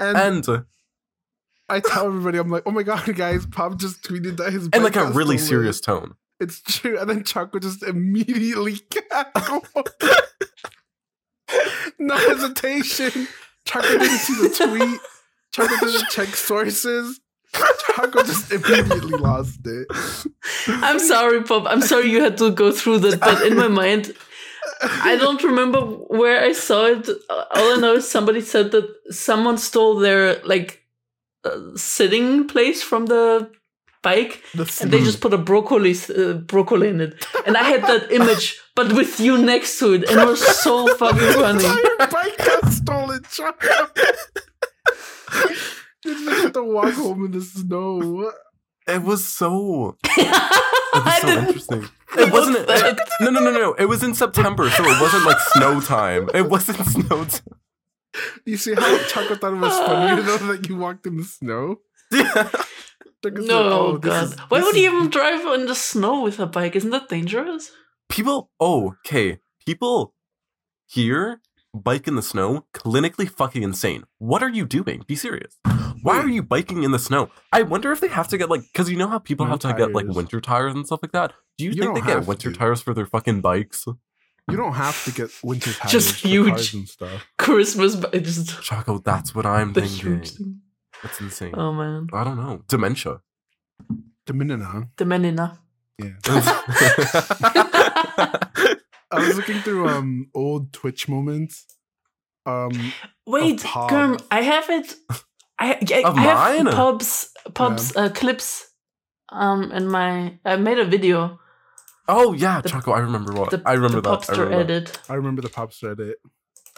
And, And I tell everybody, I'm like, oh my god, guys, Pob just tweeted that his in bike like a really stolen. serious tone. It's true. And then Choco just immediately cackled. no hesitation. Choco didn't see the tweet. Choco didn't check sources. Choco just immediately lost it. I'm sorry, Pob. I'm sorry you had to go through that, but in my mind, I don't remember where I saw it. All I know is somebody said that someone stole their like uh, sitting place from the bike, The and they just put a broccoli uh, broccoli in it. And I had that image, but with you next to it, and it was so fucking funny. entire bike got stolen, Choco. You just have to walk home in the snow. It was so it I was so didn't- interesting. It wasn't that. no no no no. It was in September, so it wasn't like snow time. It wasn't snow time. You see how Choco thought it was funny though that you walked in the snow? Yeah. Choco said, No, "Oh, God. is- Why would is- you even drive in the snow with a bike? Isn't that dangerous? People oh, okay. People here bike in the snow, clinically fucking insane. What are you doing? Be serious. Why are you biking in the snow? I wonder if they have to get like because you know how people No have to get like winter tires and stuff like that. Do you, You think they get winter to. tires for their fucking bikes? You don't have to get winter tires Just huge. cars and stuff. Christmas, but just Choco, that's what I'm the thinking. huge thing. That's insane. Oh man, I don't know. Dementia. The Minina. the Menina. Yeah. I was looking through um old Twitch moments. Um Wait, Pob. I have it. I, I, I have mine? pubs, pubs uh, clips. Um, in my I made a video. Oh yeah, The- Choco. I remember what. The, I remember the that. I Popster remember that. edit. I remember the Pob edit.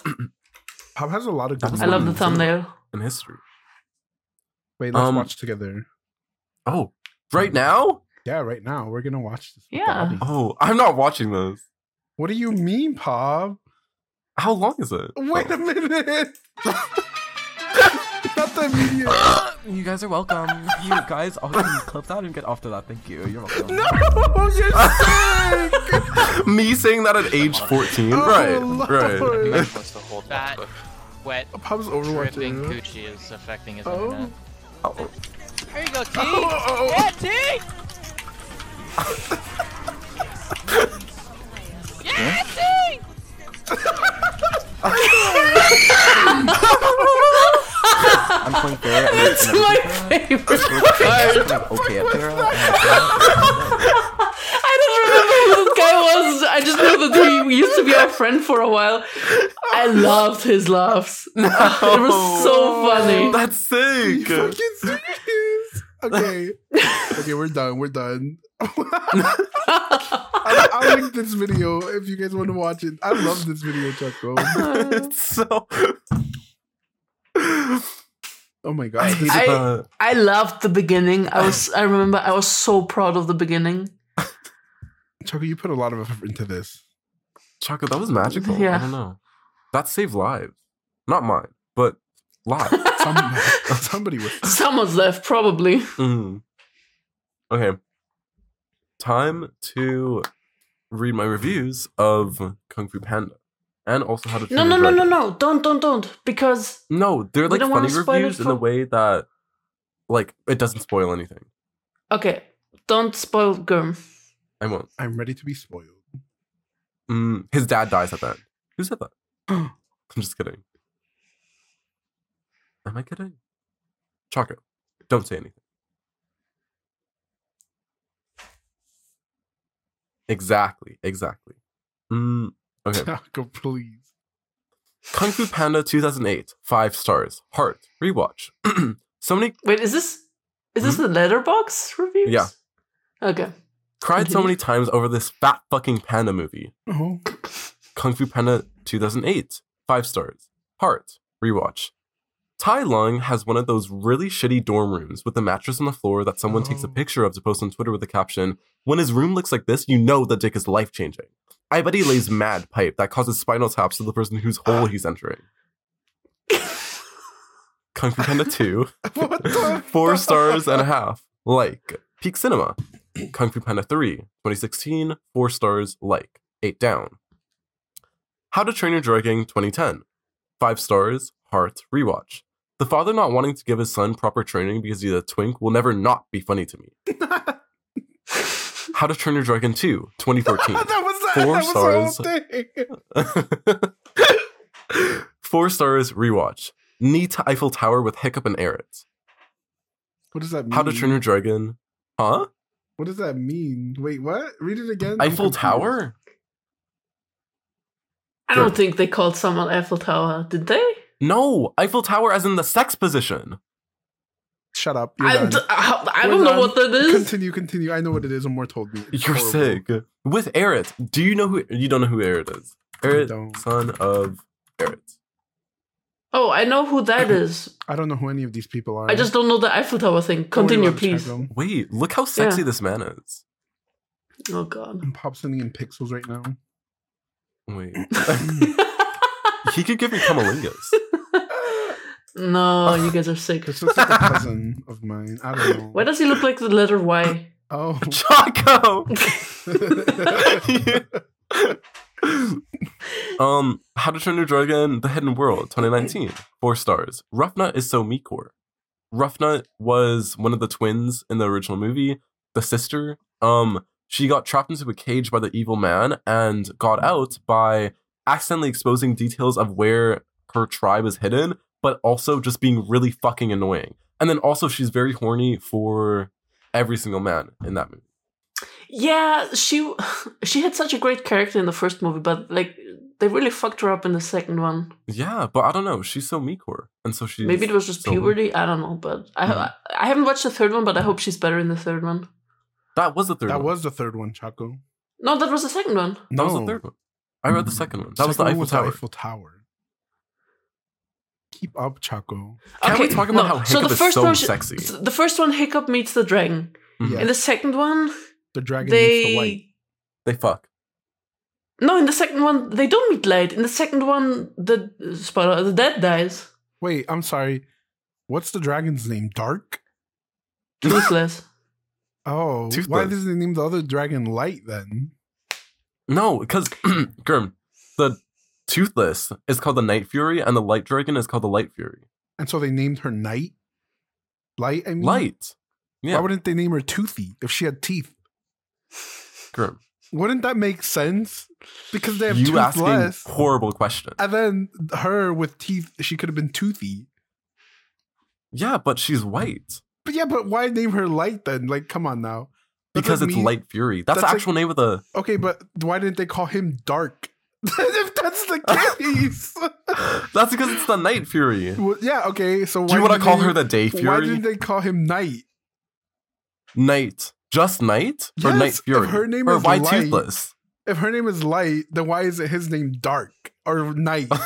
Pob has a lot of good I love the thumbnail. in history. Wait, let's Um, watch together. Oh, right now? Yeah, right now. We're gonna watch this. Yeah. Oh, I'm not watching this. What do you mean, Pob? How long is it? Wait Oh. a minute. Not the immediate. You guys are welcome. You guys, I'll clip that and get off to that. Thank you. You're welcome. No, you're sick. Me saying that at age 14? Oh, right, Lord. right. What's the hold That off wet Pob's dripping overwatching. coochie is affecting his Oh. internet. Oh, There you go, T! Oh, oh, oh, oh. Yeah, T! yeah, T! I'm playing fair. and It's and my favorite. I'm okay at fair. I don't remember who this guy was. I just know that he used to be our friend for a while. I loved his laughs. It was so funny. That's sick. You fucking serious? Okay. okay, we're done. We're done. I'll, I'll link this video if you guys want to watch it. I love this video, Chucko. Uh. it's so. Oh my god. I hate I- the. I loved the beginning. I was I remember I was so proud of the beginning. Chucko, you put a lot of effort into this. Choco, that was magical. Yeah. I don't know. That saved lives. Not mine, but lives. Some, somebody was. Someone's left, probably. Mm. Okay. Time to read my reviews of Kung Fu Panda. And also how to Train No, Your no, no, no, no! Don't, don't, don't! Because No, they're like don't wanna funny spoil it reviews in the way that like it doesn't spoil anything. okay, don't spoil Girm. I won't. I'm ready to be spoiled. Mm, his dad dies at that. Who said that? I'm just kidding. Am I kidding? Choco, don't say anything. Exactly, exactly. Mm, okay. Chucko, please. Kung Fu Panda 2008, five stars. Heart, rewatch. so many Wait, is this is this the Letterboxd reviews? Hmm? Yeah. Okay. cried so many times over this fat fucking panda movie. Oh, Kung Fu Panda 2008, five stars. Heart, rewatch. Tai Lung has one of those really shitty dorm rooms with a mattress on the floor that someone takes a Oh. picture of to post on Twitter with the caption, When his room looks like this, you know the dick is life changing. I bet he lays mad pipe that causes spinal taps to the person whose hole he's entering. Kung Fu Panda 2, four stars and a half. Like. Peak Cinema. Kung Fu Panda 3, 2016, four stars. Like. Eight down. How to Train Your Dragon 2010, five stars. Heart rewatch. The father not wanting to give his son proper training because he's a twink will never not be funny to me. How to Train Your Dragon 2, 2014. that was that, Four that was the whole thing. Four stars rewatch. Neat Eiffel Tower with Hiccup and Aerith. What does that mean? How to Train Your Dragon. Huh? What does that mean? Wait, what? Read it again. Eiffel. Tower? I don't think they called someone Eiffel Tower, did they? No, Eiffel Tower as in the sex position. Shut up. You're I, done. d- uh, I, I don't know what that is. Continue, continue. I know what it is. Amor told me. It's You're horrible. sick. With Aerith, do you know who you don't know who Aerith is? Aerith, don't. son of Aerith. Oh, I know who that is. I don't know who any of these people are. I just don't know the Eiffel Tower thing. Continue, about please. Chago. Wait, look how sexy Yeah. this man is. Oh god. I'm Pob sending in pixels right now. Wait. he could give me cummalingus. no, you guys are sick. This looks like a cousin of mine. I don't know. Why does he look like the letter Y? Oh. Chaco! um, How to Train Your Dragon: The Hidden World, 2019, four stars. Ruffnut is so meatcore. Ruffnut was one of the twins in the original movie, the sister. Um, she got trapped into a cage by the evil man and got out by accidentally exposing details of where her tribe is hidden, but also just being really fucking annoying. And then also she's very horny for every single man in that movie. Yeah, she she had such a great character in the first movie, but like they really fucked her up in the second one. Yeah, but I don't know. She's so meatcore, and so she Maybe it was just so- puberty. I don't know, but I Mhm. I haven't watched the third one, but I hope she's better in the third one. That was the third. That one. was the third one, Chaco. No, that was the second one. that was the third one. I read the second one. That was the Eiffel one Tower. Eiffel Tower. Keep up, Chaco. Can we talk about no, how so Hiccup the is first so one, sh- sexy? The first one, Hiccup meets the dragon. Yeah. In the second one, The dragon meets the white. they They fuck. no. In the second one, they don't meet light. In the second one, the spoiler, the dead dies. Wait, I'm sorry. What's the dragon's name? Dark? Toothless. Oh, why Toothless. does they name the other dragon Light then? No, because Girm, the Toothless is called the Night Fury, and the Light Dragon is called the Light Fury. And so they named her Night? Light, I mean? Light. Why wouldn't they name her Toothy if she had teeth? Girm. Wouldn't that make sense? Because they have You asking less. horrible question. And then her with teeth, she could have been Toothy. Yeah, but she's white But yeah, but why name her Light then? Like, come on now. That's because it's me- Light Fury. That's, that's the like- actual name of the. Okay, but why didn't they call him Dark? if that's the case. That's because it's the Night Fury. Well, yeah, okay. So Do you want to call they- her the Day Fury? Why didn't they call him Night? Night. Just Night? Or Yes, Night if Fury? her name or is why Light- Toothless? If her name is Light, then why is it his name Dark or Night?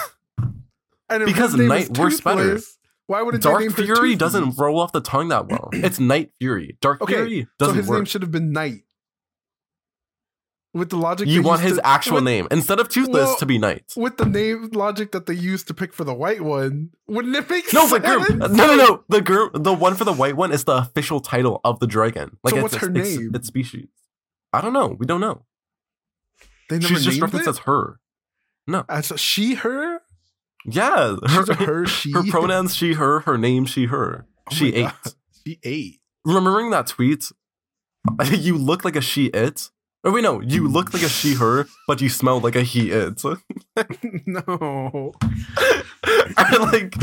And Because Night works better. Why wouldn't they Dark Fury doesn't roll off the tongue that well. It's Night Fury. Dark Okay, Fury doesn't So his name should have been Night. With the logic You want his to- actual with- name instead of Toothless Well, to be knight With the name logic that they used to pick for the white one, wouldn't it make No, sense? but girl, no, no, no. The girl, the one for the white one is the official title of the dragon. Like So it's, what's her it's, name? It's, species. I don't know. We don't know. They never She's just referenced it? as her. No. As a she, her? Yeah. Her, her, she. her pronouns she, her. Her name she, her. Oh she ate. God. She ate. Remembering that tweet? you look like a she it. Or wait, no. You look like a she her, but you smell like a he it. no. I like.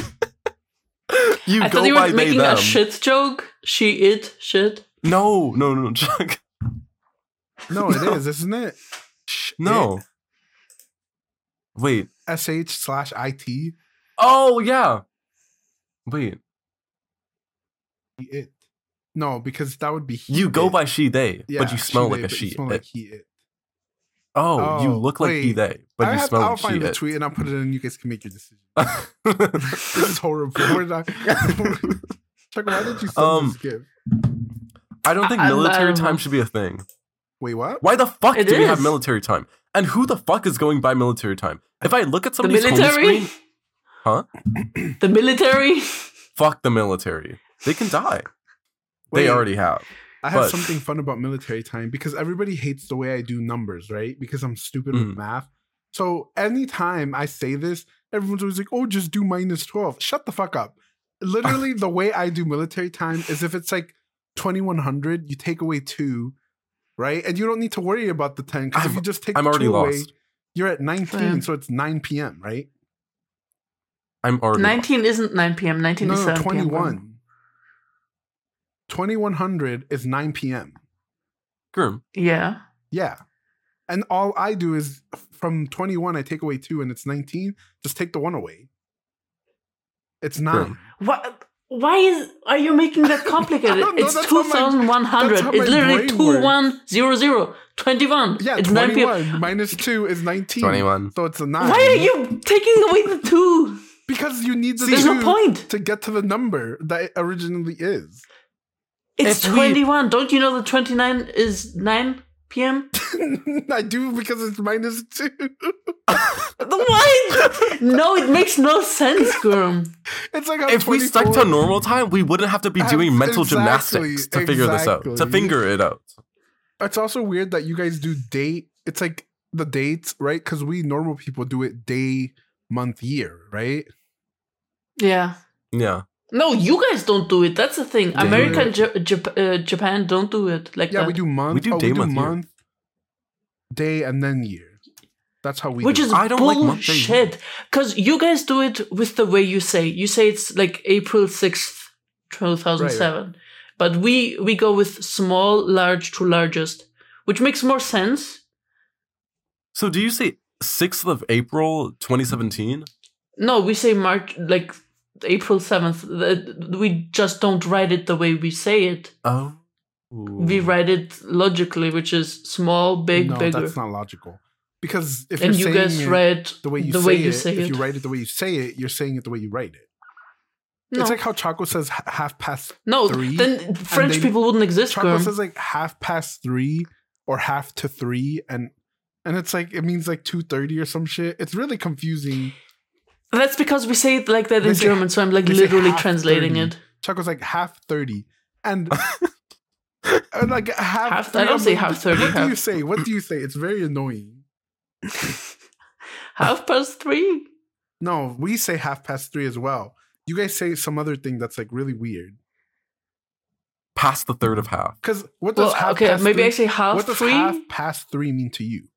You I go thought you by were they making them. a shit joke. She, it, shit. No, no, no, Chuck. No, it is, isn't it? Sh- No. Wait. it. sh slash it. Oh yeah. Wait. It. No, because that would be he. You go by she they, Yeah, but you smell she, like they, a but she. You smell it. like he. It. oh, you Oh, look like he wait. they, but I you have, smell I'll like she. find the it. tweet and I'll put it in. You guys can make your decision. This is horrible. Where did I? Chuck, why did you send Um, this gift? I don't think I- I military don't time should be a thing. Wait, what? Why the fuck It do we have military time? And who the fuck is going by military time? If I look at The somebody's home military? screen, huh? The military? Fuck the military. They can die. Wait. They already have. I have But- something fun about military time because everybody hates the way I do numbers, right? Because I'm stupid Mm. with math. So anytime I say this, everyone's always like, "Oh, just do minus 12." Shut the fuck up. literally the way I do military time is if it's like 2100, you take away two, right? And you don't need to worry about the 10 because if you just take I'm the already two away, lost. you're at 19, Yeah. so it's 9 p.m., right? I'm already 19 isn't 9 p.m. 19 No, is no, 7 p.m. 21. 2100 is 9 p.m. Grim. Yeah. Yeah. And all I do is from 21, I take away two and it's 19. Just take the one away. It's nine. What? Why is are you making that complicated? know, it's that's how my- 2100. It's literally brain 2100. 21. Yeah, it's 9 p.m. minus two is 19. 21. So it's a nine. Why are you taking away the two? Because you need the There's two no point. to get to the number that it originally is. It's If we- 21. Don't you know that 29 is 9 p.m.? I do because it's minus two. The Why? no, it makes no sense, Girm. It's like I'm If we stuck to normal time, we wouldn't have to be doing mental exactly, gymnastics to figure this out. To exactly. finger it out. It's also weird that you guys do date. It's like the dates, right? Because we normal people do it day, month, year, right? Yeah. Yeah. No, you guys don't do it. That's the thing. Yeah. America and J- Jap- uh, Japan don't do it like Yeah, that. we do month. We do oh, day, we do month, year. month, day, and then year. That's how we. Which do is it. I don't like month day bullshit. Because you guys do it with the way you say. You say it's like April sixth, two thousand seven, but we we go with small, large to largest, which makes more sense. So do you say 6th of April 2017? No, we say March like April seventh. We just don't write it the way we say it. Oh. We write it logically, which is small, big, no, bigger. that's not logical. Because if and you're you saying guys it write the way you the say way it, you say if you write it the way you say it, you're saying it the way you write it. no, It's like how Chaco says half past. no. three, Then French they- people wouldn't exist. Chaco Girm. says like half past three or half to three, and and it's like it means like two thirty or some shit. It's really confusing. That's because we say it like that They in say- German, so I'm like literally translating 30. it. Chaco's like half thirty, and. and like half, Half- I don't I'm say like, half 30, What do you say? What do you say? It's very annoying. Half past three. No, we say half past three as well. You guys say some other thing that's like really weird. Past the third of half. Because what does Well, half okay, past maybe three, I say half what does three. half Half, past three mean to you?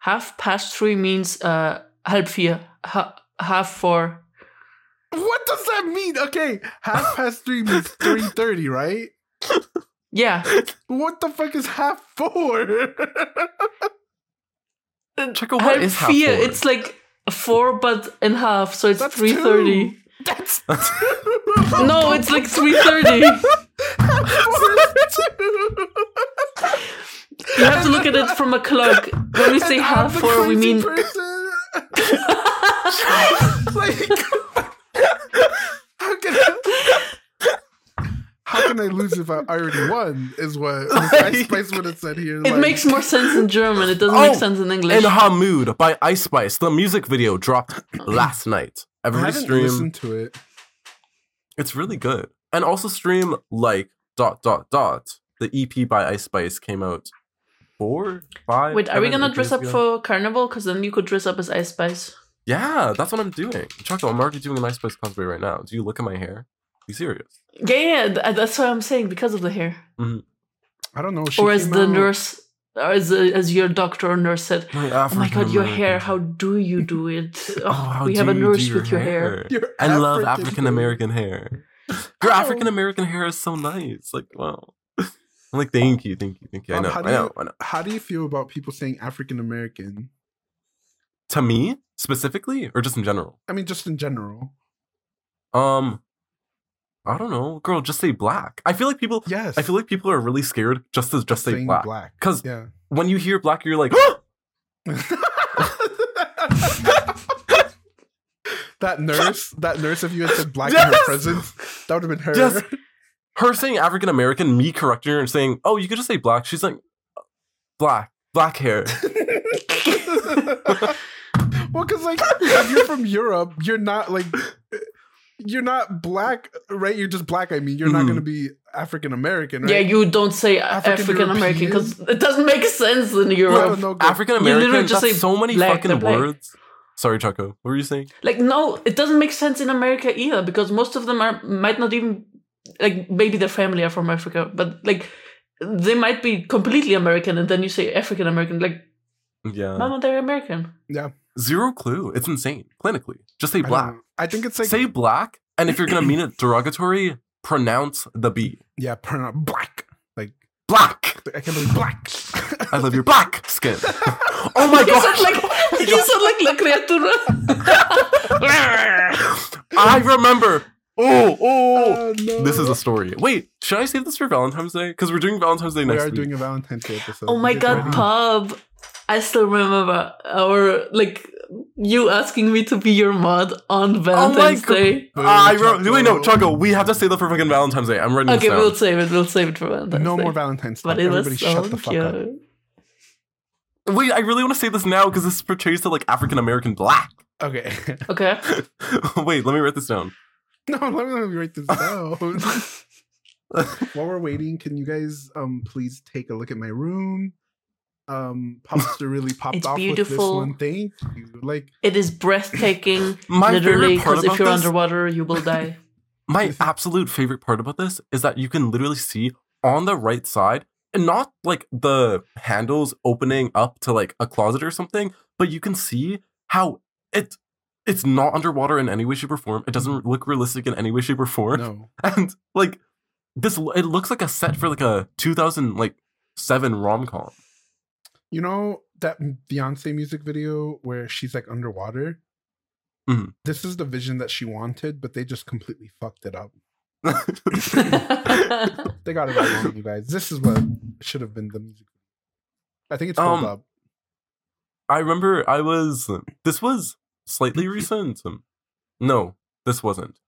Half past three means uh halb vier, ha- half four. What does that mean? Okay, half past three means three thirty, right? Yeah, What the fuck is half four? Uh, Check out what halb is half vier. four? It's like four, but in half, so it's That's three thirty. two. That's No, it's like three thirty. half four is two. You have to look at it from a clock. When we say half four, we mean person. like, how can I, how can I lose if I already won? Is what Ice Spice would have said here. it like- makes more sense in German. It doesn't Oh, make sense in English. In Ha Mood by Ice Spice. The music video dropped last night. I Every haven't stream. listened to it. It's really good. And also stream like dot dot dot. The EP by Ice Spice came out four, five. Wait, are we gonna dress up ago. for carnival? Because then you could dress up as Ice Spice. Yeah, that's what I'm doing. Choco, I'm already doing a nice Spice cosplay right now. Do you look at my hair? Be serious. Yeah, yeah, th- that's what I'm saying because of the hair, I don't know. She or as the out- nurse, or as uh, as your doctor or nurse said. Oh Oh my god, your hair! How do you do it? Oh, Oh, we have do a you nurse with your hair. You're I love African. African American hair. Your Ow. African American hair is so nice. Like, wow. I'm like, thank you, thank you, thank you. I Um, know, how I do you- know, I know. How do you feel about people saying African American? To me specifically, or just in general? I mean, just in general. Um, I don't know, girl. Just say black. I feel like people. Yes. I feel like people are really scared just to just say saying black. black. Because Yeah. when you hear black, you're like, that nurse, that nurse, if you had said black in her presence, that would have been her. Yes. her saying African American, me correcting her and saying, "Oh, you could just say black." She's like, "Black, black hair." well, because like if you're from Europe, you're not like you're not black, right? You're just black. I mean, you're not Mhm. going to be African American, right? Yeah, you don't say African African American because it doesn't make sense in Europe. no, good. African You literally American. just That's say so many black, fucking they're black. words. Sorry, Choco. What were you saying? Like no, it doesn't make sense in America either because most of them are might not even like maybe their family are from Africa, but like they might be completely American, and then you say African American, like Yeah. mama, they're American. Zero clue. It's insane. Clinically. Just say black. know. I think it's like say black, and if you're gonna mean it derogatory, pronounce the B. yeah, pronoun black. Like Black. I can't believe black. I love your black skin. oh my You sound god. like you sound like La Criatura. I remember. Oh, oh. Oh, no. This is a story. Wait, should I save this for Valentine's Day? Because we're doing Valentine's Day we next We are week. doing a Valentine's Day episode. oh my god, ready. Pob! I still remember our like you asking me to be your mod on Valentine's God. Day. I Boom, wrote, wait, no, Choco. Choco, we have to save that for fucking Valentine's Day. I'm writing Okay, this we'll save it. We'll save it for Valentine's Day. No Day. more Valentine's Day. But it was Everybody so shut the fuck up. cute. Wait, I really want to say this now because this portrays to like African American black. Okay. Okay. wait, let me write this down. no, let me, let me write this down. While we're waiting, can you guys um please take a look at my room? Um, Popster really popped It's off with this beautiful. one. thing. Like, It is breathtaking. Literally, because if you're this, underwater, you will die. my absolute favorite part about this is that you can literally see on the right side, and not like the handles opening up to like a closet or something, but you can see how it it's not underwater in any way, shape, or form. It doesn't look realistic in any way, shape, or form. no. and like this it looks like a set for like a 2000 like 7 rom-com You know that Beyonce music video where she's like underwater? Mhm. This is the vision that she wanted, but they just completely fucked it up. They got it all wrong, you guys. This is what should have been the music. I think it's pulled Um, up. i remember i was this was slightly recent no this wasn't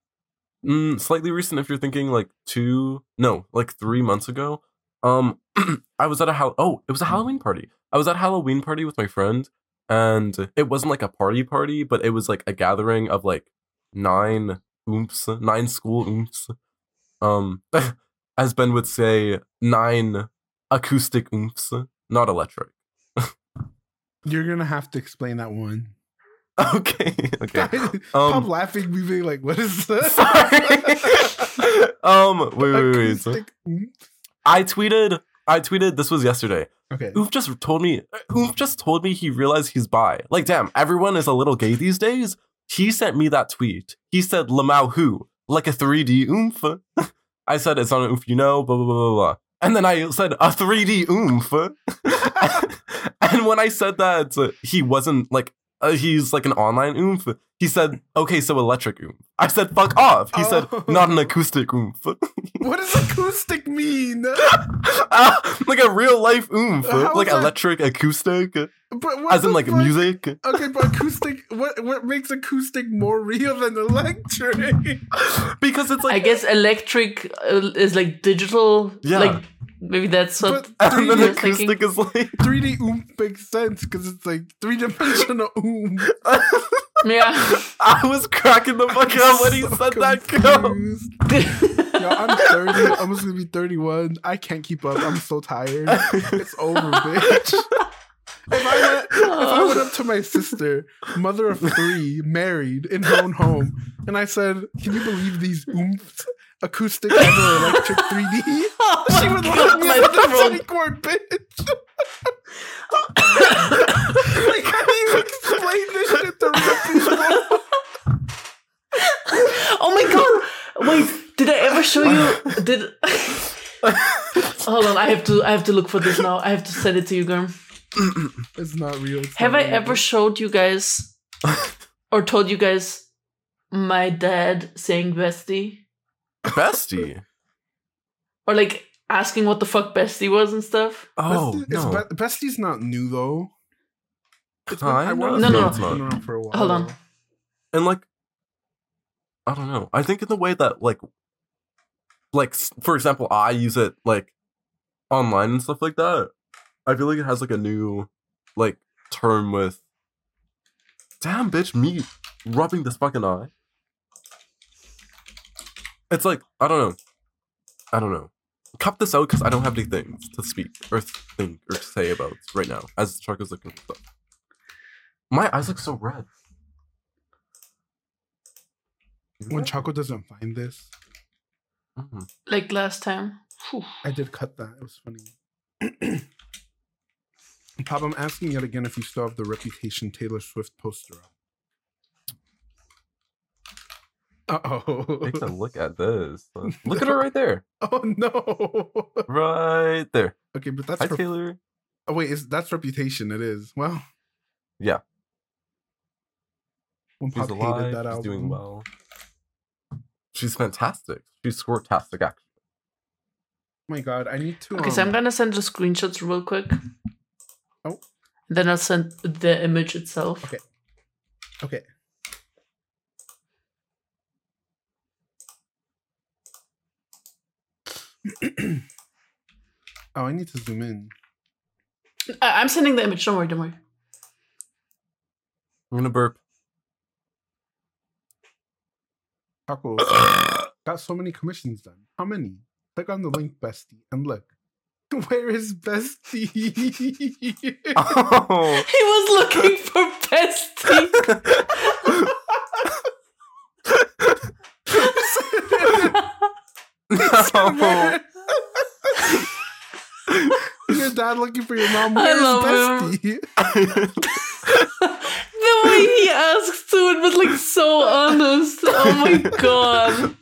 mm, slightly recent if you're thinking like two no like three months ago um i was at a hall- oh it was a halloween party i was at halloween party with my friend and it wasn't like a party party but it was like a gathering of like nine oomps nine school oomps um as ben would say nine acoustic oomps not electric You're gonna have to explain that one. okay okay Um, laughing, we being like, "What is this?" Sorry. um, wait, wait, wait. wait. I tweeted. I tweeted. This was yesterday. Okay. Oof just told me. Oof just told me he realized he's bi. Like, damn, everyone is a little gay these days. He sent me that tweet. He said, "Lamau who like a 3D oomph." I said, "It's not an oomph, you know." Blah blah blah blah blah. And then I said, "A 3D oomph." and when I said that, he wasn't like. Uh, he's like an online oomph. He said, "Okay, so electric oomph." I said, "Fuck off." He said, Oh. "Not an acoustic oomph." What does acoustic mean? Ah, like a real life oomph, How like is that- electric acoustic, But what as in like fuck? music. Okay, but acoustic. What what makes acoustic more real than electric? because it's like I guess electric uh, is like digital. Yeah. Like maybe that's what. But and then 3D, acoustic is like 3D oomph makes sense because it's like three dimensional oomph. yeah. I was cracking the fuck up when he So said that. Go. Yo, I'm 30. I'm almost gonna be 31. I can't keep up. I'm so tired. It's over, bitch. If I went, if I went up to my sister, mother of three, married in her own home, and I said, "Can you believe these oomphs, acoustic and or electric 3D?" she would at me a throat. tiny cord bitch. like, how do you explain this shit to real people? Oh my god! Wait, did I ever show you? Did hold on? I have to. I have to look for this now. I have to send it to you, Girm. It's not real. It's Have not I real. ever showed you guys or told you guys my dad saying bestie Bestie. or like asking what the fuck bestie was and stuff? Oh Bestie- no. Be- Bestie's not new though. It's been, I Kinda? No, no, it's no. been around for a while. Hold on. and like i don't know i think in the way that like like for example i use it like online and stuff like that i feel like it has like a new like term with damn bitch me rubbing this fucking eye it's like I don't know. I don't know. Cut this out because I don't have anything to speak or think or say about right now as the shark is looking. My eyes look so red. When Choco doesn't find this, mm-hmm. like last time, I did cut that. It was funny. Pob, I'm asking yet again if you still have the Reputation Taylor Swift poster up. Uh Take a oh. look at this. Look at her right there. Oh no. Right there. Okay, but that's Hi, her- Taylor. oh wait, is that's Reputation? It is. Well, Yeah, when she's Pop hated alive. that She's album. doing well. She's fantastic. She's squirtastic, actually. Oh my god, I need to. Okay, so I'm um, gonna send the screenshots real quick. Oh. Then I'll send the image itself. Okay. Okay. oh, I need to zoom in. I- I'm sending the image. Don't worry, don't worry. I'm gonna burp. Taco got so many commissions done. How many? Click on the link, bestie, and look. Where is bestie? Oh. He was looking for bestie. no. your dad looking for your mom. I love bestie? the way he asks too, it was like so honest. Oh my god.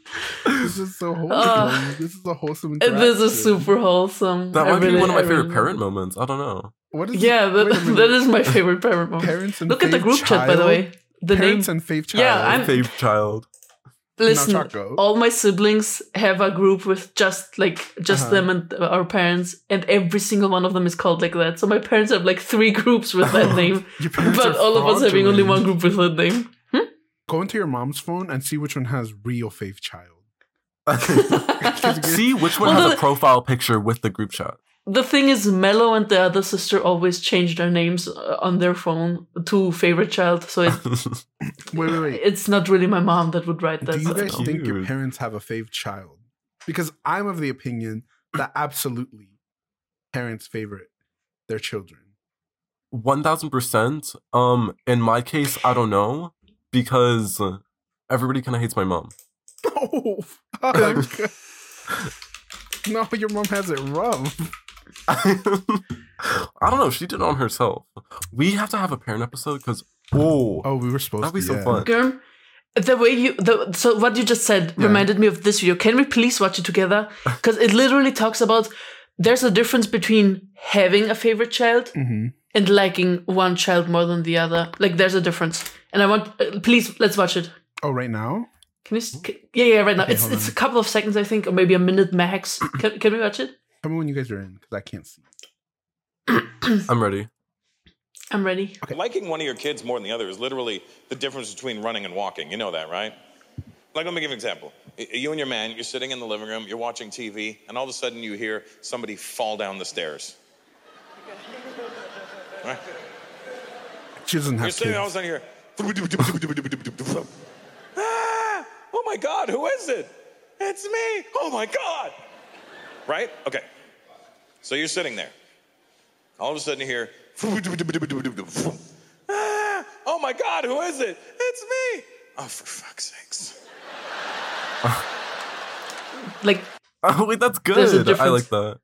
This is so wholesome. Ugh. this is a wholesome. This is super wholesome. that I might be really- one of my I favorite really- parent moments. I don't know. What is Yeah, that, that is my favorite parent moment. Parents and Look at the Faith group chat, by the Child? way. The name. And Faith Child. Yeah, I'm- Fave child. Listen, Chaco. all my siblings have a group with just like just Uh-huh. them and our parents, and every single one of them is called like that. So my parents have like three groups with that name, Your parents but are all of us having only one group with that name. Go into your mom's phone and see which one has real Faith Child. See which one Well, has the- a profile picture with the group chat. The thing is, Mello and the other sister always change their names uh, on their phone to favorite child, so it, Wait, wait, wait. it's not really my mom that would write that. Do you so- guys think your parents have a Faith Child? Because I'm of the opinion that absolutely parents favorite their children. One thousand percent. Um, in my case, I don't know because uh, everybody kind of hates my mom. Oh, fuck. no, your mom has it rough. I don't know. She did it on herself. We have to have a parent episode because oh, Oh, we were supposed to. that'd be to. so yeah. fun. Girm, the way you the so what you just said Yeah. reminded me of this video. Can we please watch it together? Because it literally talks about there's a difference between having a favorite child Mhm. and liking one child more than the other. Like there's a difference, and I want uh, please let's watch it. Oh, right now? Can we? s- c- Yeah, yeah, right now. Okay, it's hold it's a couple of seconds, I think, or maybe a minute max. Can, can we watch it? Tell me when you guys are in, because I can't see. I'm ready. I'm ready. Liking one of your kids more than the other is literally the difference between running and walking. You know that, right? Like, let me give you an example. You and your man, you're sitting in the living room, you're watching TV, and all of a sudden you hear somebody fall down the stairs. Right? She doesn't You're have sitting all of a kids. sudden you hear, ah, oh my God, who is it? It's me. Oh my God. Right? Okay. So you're sitting there. All of a sudden you hear, ah, oh my God, who is it? It's me. Oh, for fuck's sakes. Like Oh wait, that's good. I like that.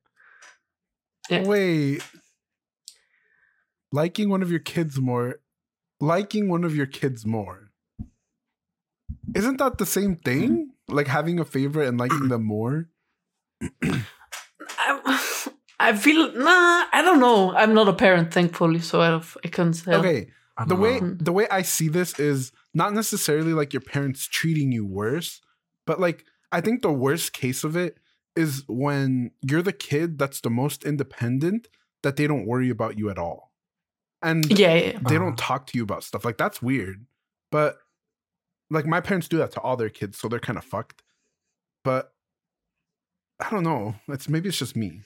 Yeah. Wait. Liking one of your kids more. Liking one of your kids more. Isn't that the same thing? Like having a favorite and liking them more? I, I feel nah. I don't know. I'm not a parent, thankfully, so I don't, I can't say. Okay. The don't way know. the way I see this is not necessarily like your parents treating you worse, but like I think the worst case of it is when you're the kid that's the most independent that they don't worry about you at all. And Yeah, yeah. they Uh-huh. don't talk to you about stuff. Like that's weird. But like my parents do that to all their kids, so they're kind of fucked. But I don't know. It's maybe it's just me.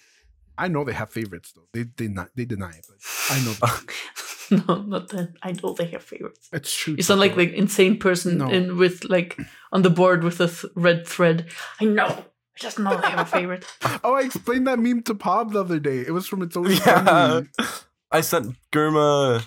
I know they have favorites though. They they not they deny it, but I know they- no, not that. I know they have favorites. it's true. You sound like Choco. the insane person No. in with like on the board with a th- red thread. I know. I just know they have a favorite. Oh, I explained that meme to Pob the other day. It was from It's own. Yeah. Funny. I sent Germa.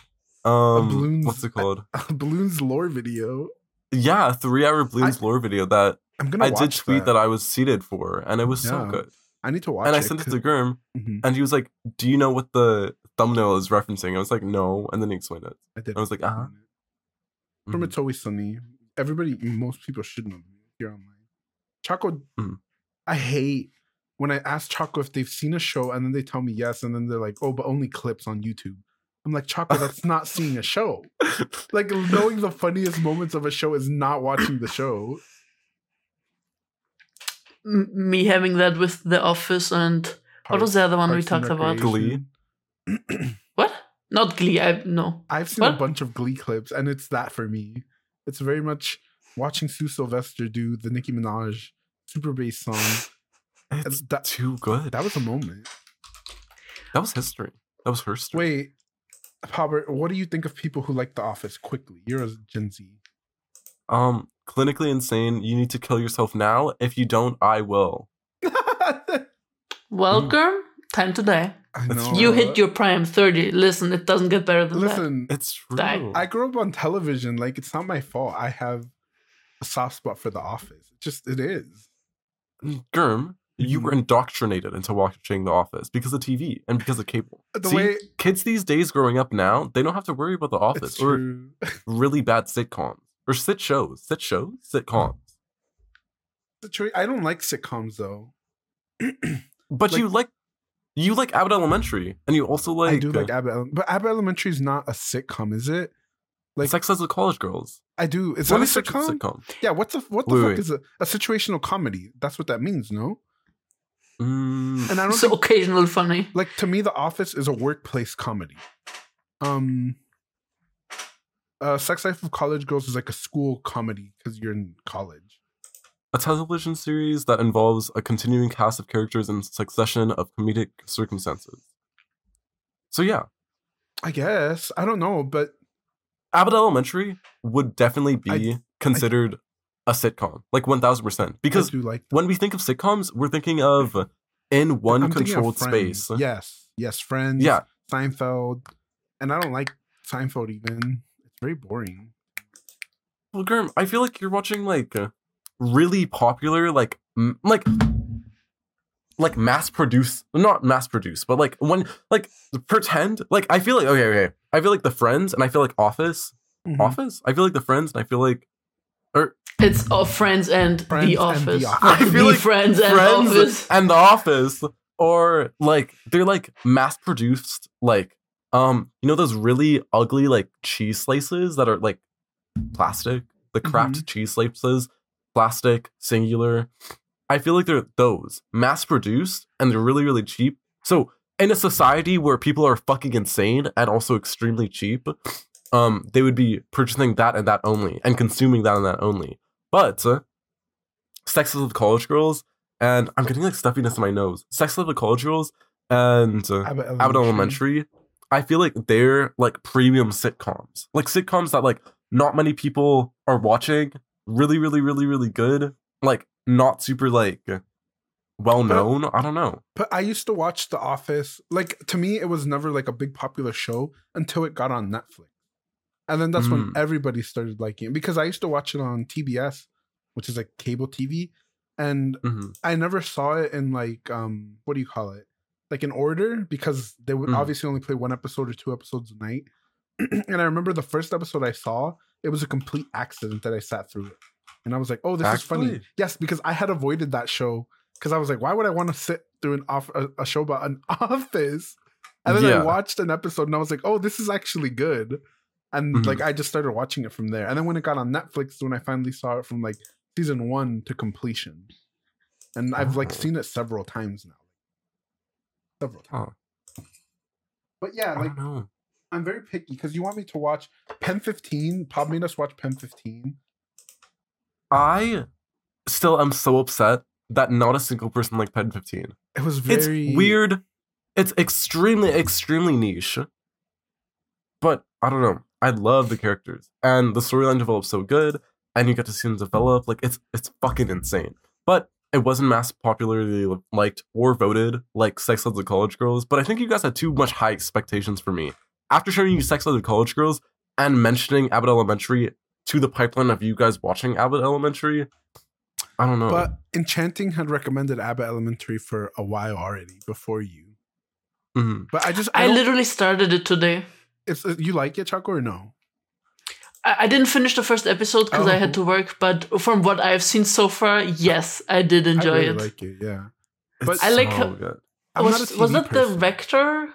Um, balloons- what's it called? Balloon's lore video. Yeah, three hour Bloons lore video that I'm gonna. I did tweet that. I was seated for, and it was so good. I need to watch. It. And I sent it to Girm, Mhm, and he was like, "Do you know what the thumbnail is referencing?" I was like, "No," and then he explained it. I did. I was like, uh-huh. From Mhm. It's Always Sunny. Everybody, most people should know here online. Choco, Mhm. I hate when I ask Choco if they've seen a show and then they tell me yes, and then they're like, oh, but only clips on YouTube. I'm like, Choco, that's not seeing a show. Like, knowing the funniest moments of a show is not watching the show. M- me having that with The Office and what was the other one we Parks and talked about? Recreation. What? Not Glee. I no. I've seen a bunch of Glee clips, and it's that for me. It's very much watching Sue Sylvester do the Nicki Minaj super bass song. It's that- too good. That was a moment. That was history. That was her story. Wait, Robert, what do you think of people who like The Office quickly? You're a Gen Z. Um, clinically insane. You need to kill yourself now. If you don't, I will. Welcome. Time to die. I know. You hit your prime 30. Listen, it doesn't get better than that. Listen, It's true. Die. I grew up on television. Like, it's not my fault. I have a soft spot for The Office. It just, it is. Girm, you Mhm. were indoctrinated into watching The Office because of TV and because of cable. The See, way kids these days growing up now, they don't have to worry about The Office it's or true. really bad sitcoms or sit shows, sit shows, sitcoms. The choice- I don't like sitcoms though. But Like- you like you like Abbott Elementary, and you also like I do like uh, Abbott, Ele- but Abbott Elementary is not a sitcom, is it? Like Sex as a College Girls. I do. Is Let that a sitcom? sitcom. Yeah. What's a what the Wait, fuck wait. is a, a situational comedy? That's what that means, no? Mm, And I don't So think occasional funny. like to me, The Office is a workplace comedy. Um, uh, Sex Life of College Girls is like a school comedy because you're in college. a television series that involves a continuing cast of characters in succession of comedic circumstances. So yeah, I guess I don't know, but Abbott Elementary would definitely be considered a sitcom, like one thousand percent. Because like when we think of sitcoms, we're thinking of in one I'm controlled space. Yes, yes, Friends. Yeah. Seinfeld, and I don't like Seinfeld even. It's very boring. Well, Girm, I feel like you're watching like uh, really popular, like m- like like mass produce, not mass produce, but like when like pretend. Like I feel like okay, okay. I feel like the Friends, and I feel like Office. Mhm. Office. I feel like the Friends, and I feel like or It's of Friends and Friends The and Office. The Office. I feel The like Friends and Friends Office. and The Office, or like they're like mass produced, like um, you know those really ugly like cheese slices that are like plastic, the Kraft cheese slices, plastic, singular. I feel like they're those mass produced and they're really really cheap. So in a society where people are fucking insane and also extremely cheap, um, they would be purchasing that and that only and consuming that and that only. But uh, Sex of College Girls, and I'm getting like stuffiness in my nose. Sex of College Girls and uh, Abbott Elementary. Abbott Elementary, I feel like they're like premium sitcoms, like sitcoms that like not many people are watching. Really, really, really, really good. Like not super like well known. I don't know. But I used to watch The Office. Like to me, it was never like a big popular show until it got on Netflix, and then that's when Mm. everybody started liking it. Because I used to watch it on TBS, which is like cable TV, and Mhm. I never saw it in like um what do you call it? Like in order because they would Mhm. obviously only play one episode or two episodes a night. and I remember the first episode I saw, it was a complete accident that I sat through it. And I was like, "Oh, this is funny." Yes, because I had avoided that show because I was like, "Why would I want to sit through an off a, a show about an office?" And then I watched an episode and I was like, "Oh, this is actually good." And Mhm. like I just started watching it from there. And then when it got on Netflix, when I finally saw it from like season one to completion, and I've like Oh. seen it several times now. Several times. But yeah, like. I'm very picky because you want me to watch Pen 15. Pob made us watch Pen 15. I still am so upset that not a single person liked Pen 15. It was very It's weird. It's extremely, extremely niche. But I don't know. I love the characters. And the storyline develops so good, and you get to see them develop. Like it's it's fucking insane. But it wasn't mass popularly liked or voted like Sex Lives of College Girls. But I think you guys had too much high expectations for me. After showing you Sex Lives of College Girls and mentioning Abbott Elementary to the pipeline of you guys watching Abbott Elementary. I don't know. But Enchanting had recommended Abbott Elementary for a while already before you. Mhm. But I just I don't- literally started it today. It's, uh, you like it, Chaco, or no? I, I didn't finish the first episode because I Oh. had to work, but from what I've seen so far, yes, I did enjoy it. I really it. like it. Yeah, It's I like so how- good. Was not was TV that the rector?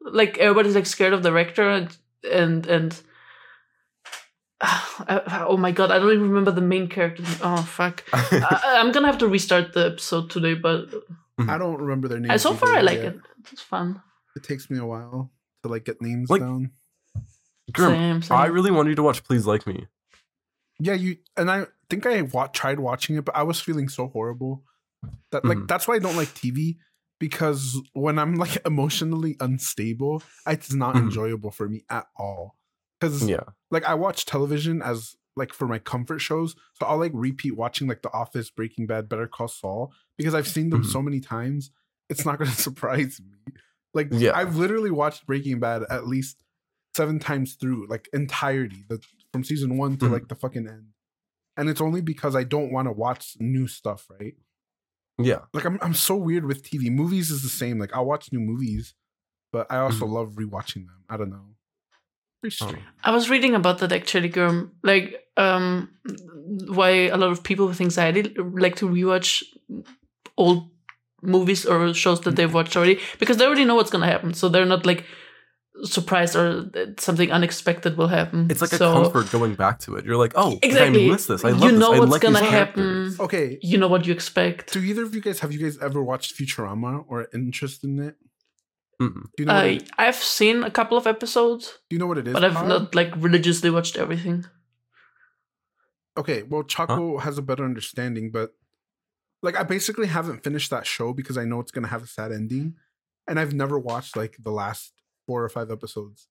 Like everybody's like scared of the rector and and and. I- oh my god! I don't even remember the main character. Oh fuck! I, I'm gonna have to restart the episode today, but I don't remember their names. So far I like yet. it. It's fun. It takes me a while to like get names Like- down. Girm, Same, same. I really want you to watch Please Like Me. Yeah, you and I think I wa- tried watching it, but I was feeling so horrible that like Mhm. that's why I don't like TV because when I'm like emotionally unstable, it's not Mhm. enjoyable for me at all. Because Yeah. like I watch television as like for my comfort shows, so I'll like repeat watching like The Office, Breaking Bad, Better Call Saul because I've seen them Mhm. so many times. It's not going to surprise me. Like Yeah. I've literally watched Breaking Bad at least seven times through, like entirety, the from season one to Mhm. like the fucking end. And it's only because I don't want to watch new stuff, right? Yeah. Like I'm I'm so weird with TV. Movies is the same. Like I'll watch new movies, but I also Mhm. love rewatching them. I don't know. Very Oh. strange. I was reading about that actually, Girm. Like, um, why a lot of people with anxiety like to rewatch old movies or shows that they've watched already because they already know what's gonna happen, so they're not like surprised or that something unexpected will happen. It's like so, a comfort going back to it. You're like, oh, Exactly. I missed this. I love You know I what's like gonna happen. Okay. You know what you expect. Do either of you guys have you guys ever watched Futurama or interest in it? Do you know? what I it, I've seen a couple of episodes, do you know what it is? but I've Pod? not like religiously watched everything. Okay, well, Chaco has a better understanding, but like I basically haven't finished that show because I know it's gonna have a sad ending, and I've never watched like the last four or five episodes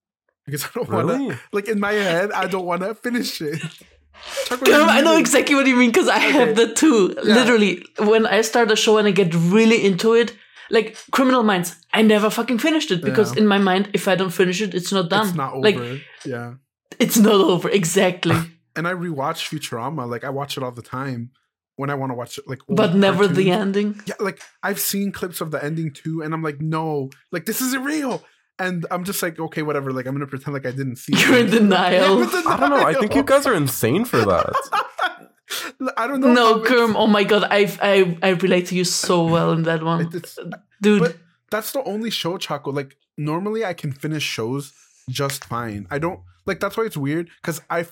because I don't want to. Like in my head, I don't want to finish it. I know exactly what you mean because I have Okay. that too. Yeah. Literally, when I start a show and I get really into it, like Criminal Minds, I never fucking finished it because Yeah. in my mind, if I don't finish it, it's not done. It's not over. Like yeah. it's not over. Exactly, And I rewatch Futurama. Like I watch it all the time when I want to watch it. Like, but never the ending. Yeah, like I've seen clips of the ending too, and I'm like, no, like this isn't real. And I'm just like, okay, whatever. Like I'm gonna pretend like I didn't see. You're in denial. I'm in I don't know. I think you guys are insane for that. I don't know. No, how Girm. Oh my god, I I I relate to you so well in that one, it's- dude. but that's the only show, Chaco. Like normally, I can finish shows just fine. I don't like. That's why it's weird because I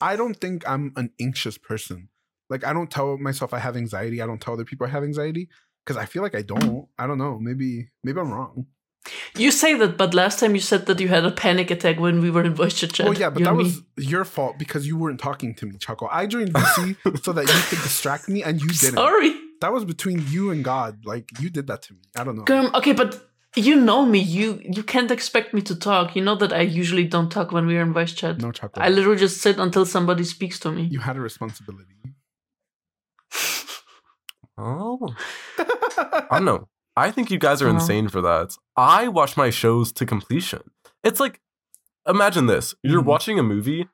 I don't think I'm an anxious person. Like I don't tell myself I have anxiety. I don't tell other people I have anxiety because I feel like I don't. I don't know. Maybe maybe I'm wrong. You say that, but last time you said that you had a panic attack when we were in voice chat. Well, yeah, but you that and me. was your fault because you weren't talking to me, Chaco. I joined VC so that you could distract me, and you didn't. sorry. That was between you and God. Like you did that to me. I don't know. Girm, okay, but you know me. You you can't expect me to talk. You know that I usually don't talk when we're in voice chat. No, Chaco. I literally just sit until somebody speaks to me. you had a responsibility. Oh, I know. I think you guys are insane for that. I watch my shows to completion. It's like, imagine this: you're Mhm. watching a movie.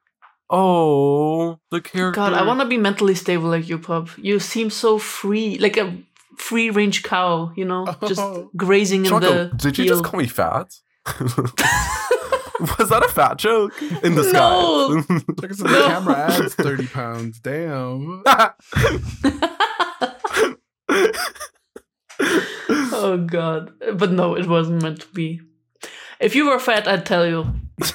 Oh, the character. God, I want to be mentally stable like you, Pob. You seem so free, like a free range cow. You know, just grazing in Choco, the did you field. just call me fat? Was that a fat joke in disguise? No. Check us out. The camera adds 30 pounds. Damn. Oh God, but no, it wasn't meant to be. If you were fat, I'd tell you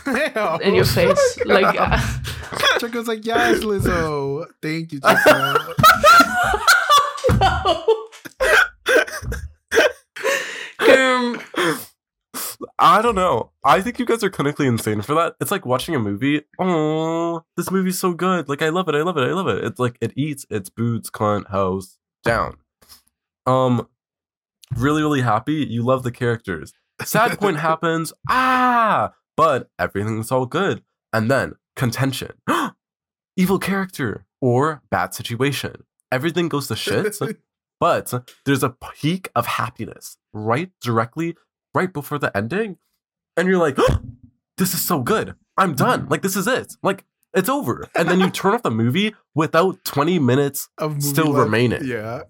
Damn. in your face. Like, uh, Chico's like, yes, Lizzo. Thank you, Chico. Girm, I don't know. I think you guys are clinically insane for that. It's like watching a movie. Oh, this movie's so good. Like I love it. I love it. I love it. It's like it eats its boots, cunt, house down. Um, really, really happy. You love the characters. Sad point happens. Ah, but everything's all good. And then contention, evil character or bad situation. Everything goes to shit. But there's a peak of happiness right directly right before the ending. And you're like, this is so good. I'm done. Like, this is it. Like, It's over. And then you turn off the movie without 20 minutes still left. remaining. Yeah.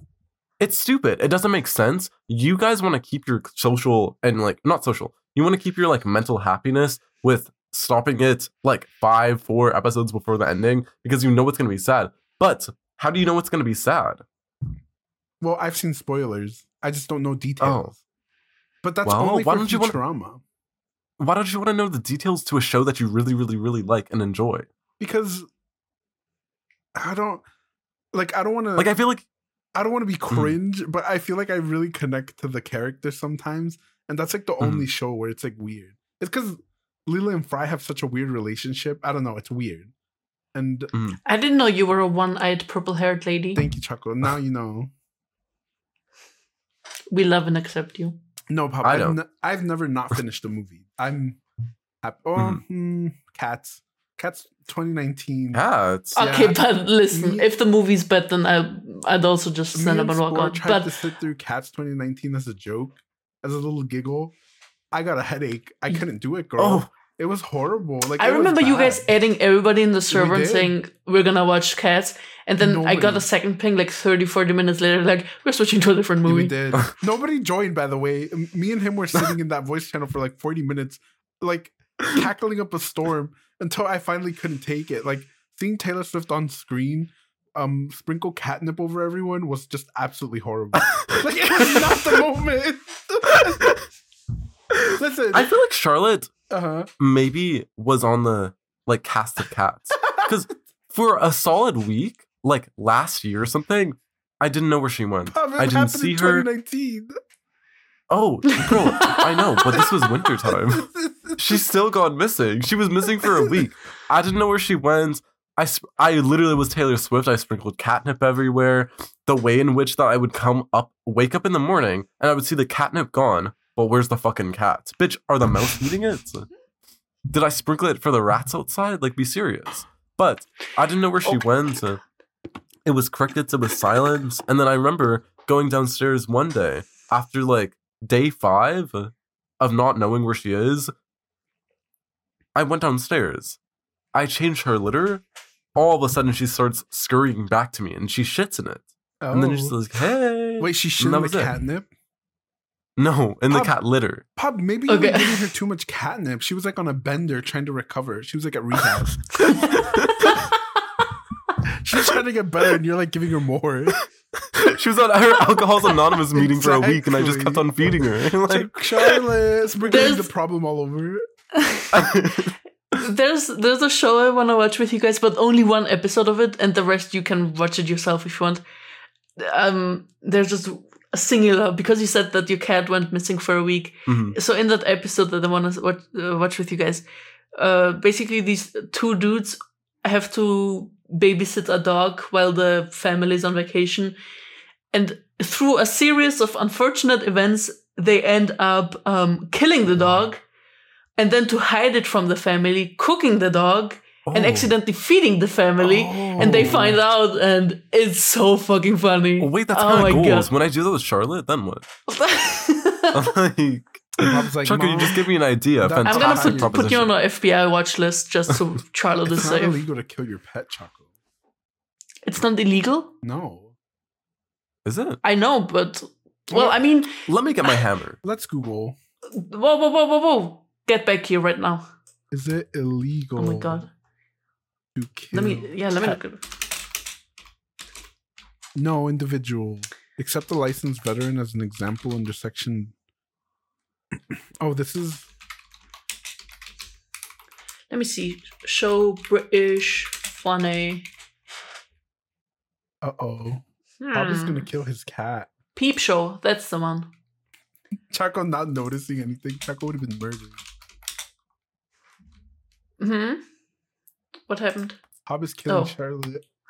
It's stupid. It doesn't make sense. You guys want to keep your social and like not social. You want to keep your like mental happiness with stopping it like five, four episodes before the ending because you know it's gonna be sad. But how do you know it's gonna be sad? Well, I've seen spoilers. I just don't know details. Oh. But that's Oh. Well, only why for don't you Futurama. Why don't you want to know the details to a show that you really, really, really like and enjoy? Because I don't like. I don't want to. Like I feel like I don't want to be Mm-hmm. cringe, but I feel like I really connect to the character sometimes, and that's like the Mm-hmm. only show where it's like weird. It's because Leela and Fry have such a weird relationship. I don't know. It's weird. And I didn't know you were a one-eyed, purple-haired lady. thank you, Choco. Now you know. we love and accept you. No, Pob. I I've, don't. I've never not finished a movie. I'm. hap- Oh, Mhm. hmm, Cats. Cats 2019. cats. Yeah. Okay, but listen, Me- if the movie's bad, then I, I'd also just Me stand up and and walk Spore out. tried But to sit through Cats 2019 as a joke, as a little giggle. I got a headache. I couldn't do it, girl. Oh. It was horrible. Like I remember you guys adding everybody in the server and saying we're gonna watch Cats, and then I got a second ping like 30, 40 minutes later, like we're switching to a different movie. We did. Nobody joined, by the way. Me and him were sitting in that voice channel for like 40 minutes, like cackling up a storm until I finally couldn't take it. Like seeing Taylor Swift on screen, um, sprinkle catnip over everyone was just absolutely horrible. like it was not the moment. Listen, I feel like Charlotte uh huh. maybe was on the like cast of cats because for a solid week, like last year or something, I didn't know where she went. I didn't see her. 2019. Oh, bro, I know, but this was wintertime. She's still gone missing. She was missing for a week. I didn't know where she went. I, sp- I literally was Taylor Swift. I sprinkled catnip everywhere. The way in which that I would come up, wake up in the morning, and I would see the catnip gone. But where's the fucking cat? Bitch, are the mouse eating it? Did I sprinkle it for the rats outside? Like, be serious. But I didn't know where she went. It was crickets. It was silence. And then I remember going downstairs one day after like day five of not knowing where she is. I went downstairs. I changed her litter. All of a sudden, she starts scurrying back to me, and she shits in it. And then she's Oh. like, "Hey." Wait, she And shit that in the was it. catnip? No, in the cat litter. Pob, maybe you Okay. were giving her too much catnip. She was like on a bender trying to recover. She was like at rehab. She's trying to get better, and you're like giving her more. She was at her Alcohol's Anonymous meeting for a week, and I just kept on feeding her. It's like, like Charlotte, sprinkling the problem all over. there's there's a show I want to watch with you guys, but only one episode of it, and the rest you can watch it yourself if you want. Um, there's just a singular because you said that your cat went missing for a week. Mhm. So in that episode that I want to watch, uh, watch with you guys, uh, basically these two dudes have to babysit a dog while the family is on vacation, and through a series of unfortunate events, they end up um, killing the dog, and then to hide it from the family, cooking the dog. And Oh. accidentally feeding the family, and they Oh. find out, and it's so fucking funny. Oh, wait, that's oh kind my of goals. God. When I do that with Charlotte, then what? like, Pob's like, Chucker, you just give me an idea. that- I'm gonna put, proposition. put you on an FBI watch list just so Charlotte is It's not safe. illegal to kill your pet, Choco. It's not illegal. No. Is it? I know, but well, I mean, Let me get my hammer. Let's Google. whoa, whoa, whoa, whoa, whoa! Get back here right now. Is it illegal Oh my god. to kill? Let me, yeah, let me look at it. No individual. Accept the licensed veteran as an example under section. Oh, this is. Let me see. Show British funny. Uh oh. Pob is Hmm. gonna kill his cat. Peep show. That's the one. Chaco not noticing anything. Chaco would have been murdered. Hmm. What happened? Pob is killing Oh. Charlotte.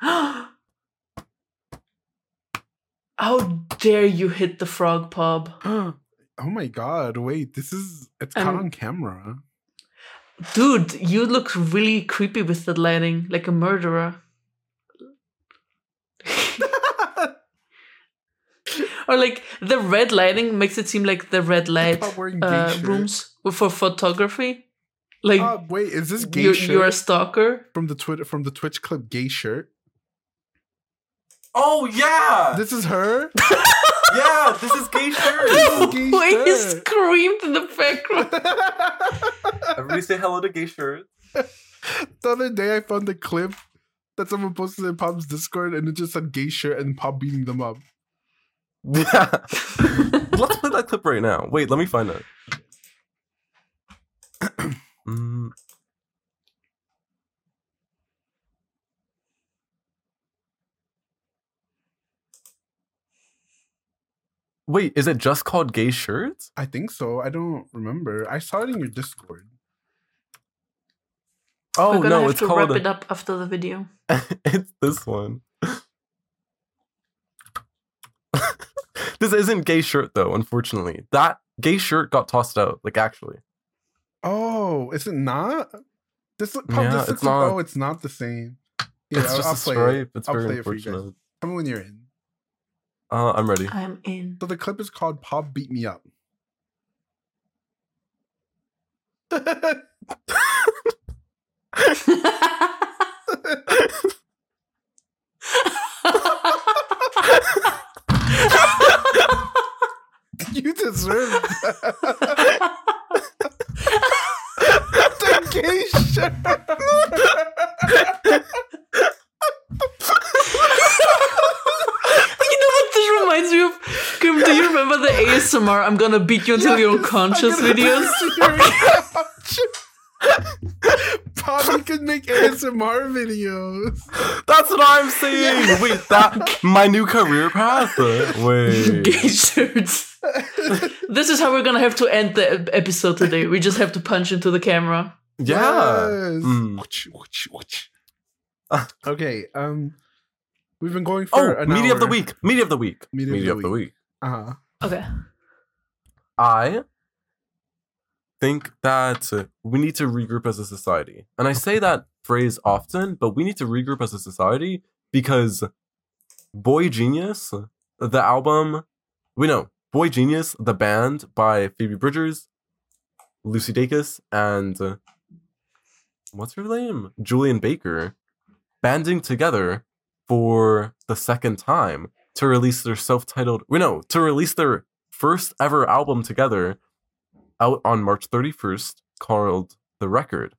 How dare you hit the frog pub? oh my god! Wait, this is it's caught Um, on camera. Dude, you look really creepy with that lighting, like a murderer. or like the red lighting makes it seem like the red light Pob wearing gay uh, rooms for photography. Like Uh, wait, is this gay you're, shirt you're a stalker? from the Twitter from the Twitch clip gay shirt? Oh yeah, This is her? yeah. This is gay shirt. is gay Why he shirt. screamed in the background? Everybody say hello to gay shirt. the other day I found a clip that someone posted in Pob's Discord and it just said gay shirt and Pob beating them up. Yeah. Let's play that clip right now. Wait, let me find it. Mm. Wait, is it just called gay shirts? I think so. I don't remember. I saw it in your Discord. Oh We're gonna no, have it's to called wrap it up after the video. it's this one. this isn't gay shirt though, unfortunately. That gay shirt got tossed out, like actually. Oh, is it not? This look, Pob, Yeah, this it's looks oh, not. oh, it's not the same. Yeah, it's I'll, just I'll a play stripe. it. It's I'll very play it for you guys. unfortunate. Tell me when you're in. Uh, I'm ready. I'm in. So the clip is called "Pob Beat Me Up." you deserve that. the gay shirt. you know what this reminds me of? Girm, do you remember the ASMR I'm gonna beat you until you're unconscious I'm gonna videos? Pob, you can make ASMR videos. That's what I'm saying. Wait, that my new career path. Wait. Gay shirts. this is how we're gonna have to end the episode today. We just have to punch into the camera. Yeah. Yes. Mm. Whoosh, whoosh, whoosh. okay. Um, we've been going for Oh, an media of the week. Media of the week. Media of the week. Uh-huh. Okay. I think that we need to regroup as a society. And I say that phrase often, but we need to regroup as a society because Boy Genius, the album, we know, Boy Genius, the band by Phoebe Bridgers, Lucy Dacus, and uh, what's her name? Julien Baker, banding together for the second time to release their self-titled, we know, to release their first ever album together out on March 31st called The Record.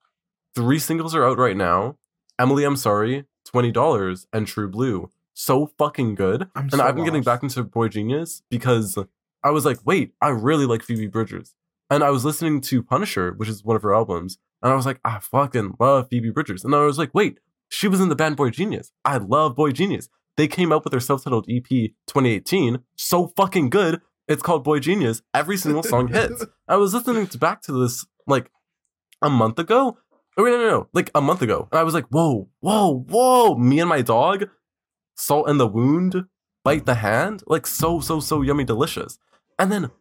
Three singles are out right now. Emily, I'm sorry, $20 and True Blue. So fucking good. I'm and so I've been getting back into Boy Genius because I was like, wait, I really like Phoebe Bridgers. And I was listening to Punisher, which is one of her albums, and I was like, I fucking love Phoebe Bridgers. And I was like, wait, she was in the band Boy Genius. I love Boy Genius. They came out with their self-titled EP 2018. So fucking good. It's called Boy Genius. Every single song hits. I was listening to back to this like a month ago. Oh, wait, no, no, no, like a month ago. And I was like, whoa, whoa, whoa. Me and my dog, salt in the wound, bite the hand. Like so, so, so yummy, delicious. And then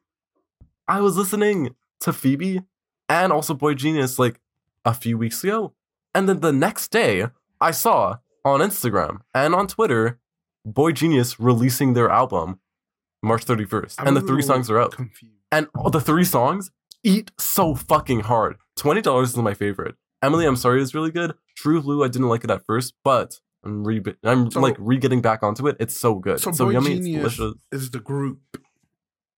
I was listening to Phoebe and also Boy Genius like a few weeks ago. And then the next day, I saw on Instagram and on Twitter Boy Genius releasing their album March 31st. I'm and the three songs are out. Confused. And all the three songs eat so fucking hard. $20 is my favorite. Emily, I'm sorry is really good. True Blue, I didn't like it at first, but I'm re I'm So- like re getting back onto it. It's so good. So so Boy yummy, Genius it's delicious. is the group.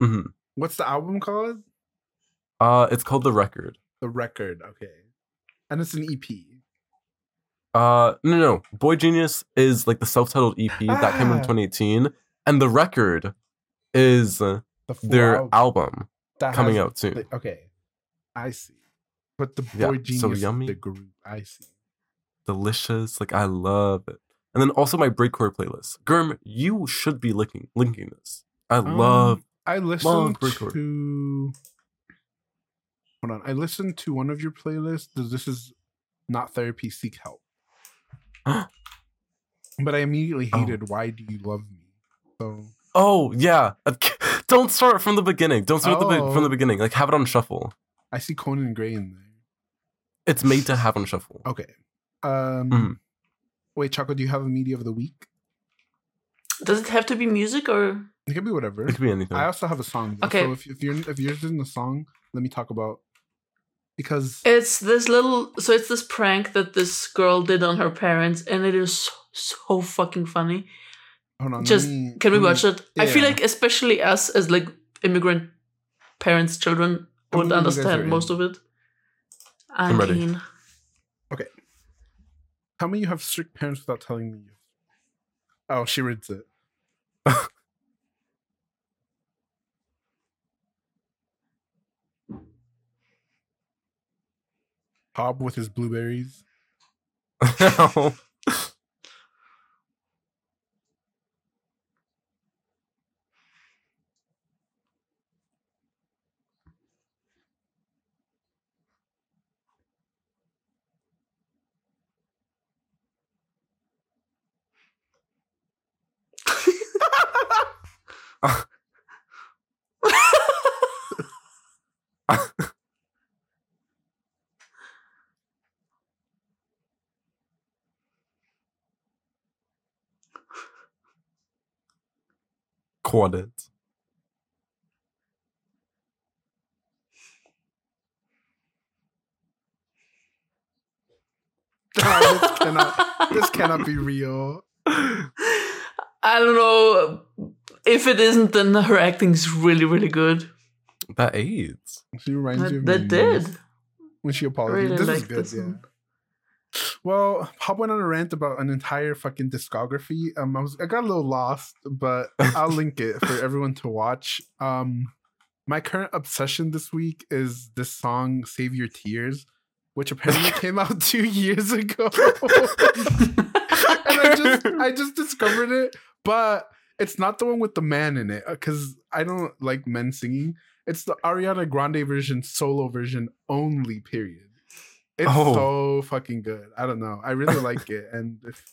hmm What's the album called? Uh it's called The Record. The Record. Okay, and it's an EP. Uh no no. Boy Genius is like the self-titled EP that came in Ah. 2018 and The Record is The their album album that coming has out soon. the- okay, I see. But the Boy so Genius, is yummy. the group. I see. delicious. Like I love it. And then also my breakcore playlist. Girm, you should be linking linking this. I Um, love I listened breakcore. to. Hold on. I listened to one of your playlists. This- is not therapy. Seek help. but I immediately Oh. hated. Why do you love me? So Oh yeah. Don't start from the beginning. Don't start the be- from Oh. the beginning. Like have it on shuffle. I see Conan Gray in there. It's made to have on shuffle. Okay. Um. Mhm. Wait, Choco. Do you have a media of the week? Does it have to be music or? It could be whatever. It could be anything. I also have a song. though. Okay. So if, if you're if yours isn't a song, let me talk about because It's this little. So it's this prank that this girl did on her parents, and it is so, so fucking funny. Hold on, Just me- can we let me- watch it? I feel like especially us as like immigrant parents, children would believe you understand in. most of it. I I'm ready. mean, okay. Tell me you have strict parents without telling me. Oh, she reads it. Hob with his blueberries. Quadet. Oh, this cannot. This cannot be real. I don't know if it isn't. Then her acting's really, really good. That AIDS. She reminds you That, of that me did. when she I apologized. really this is good. this yeah. one. Well, Pob went on a rant about an entire fucking discography. Um, I was I got a little lost, but I'll link it for everyone to watch. Um, my current obsession this week is this song "Save Your Tears," which apparently came out two years ago, and I just I just discovered it, but it's not the one with the man in it because I don't like men singing. It's the Ariana Grande version, solo version only. Period. It's Oh. so fucking good. I don't know. I really like it, and if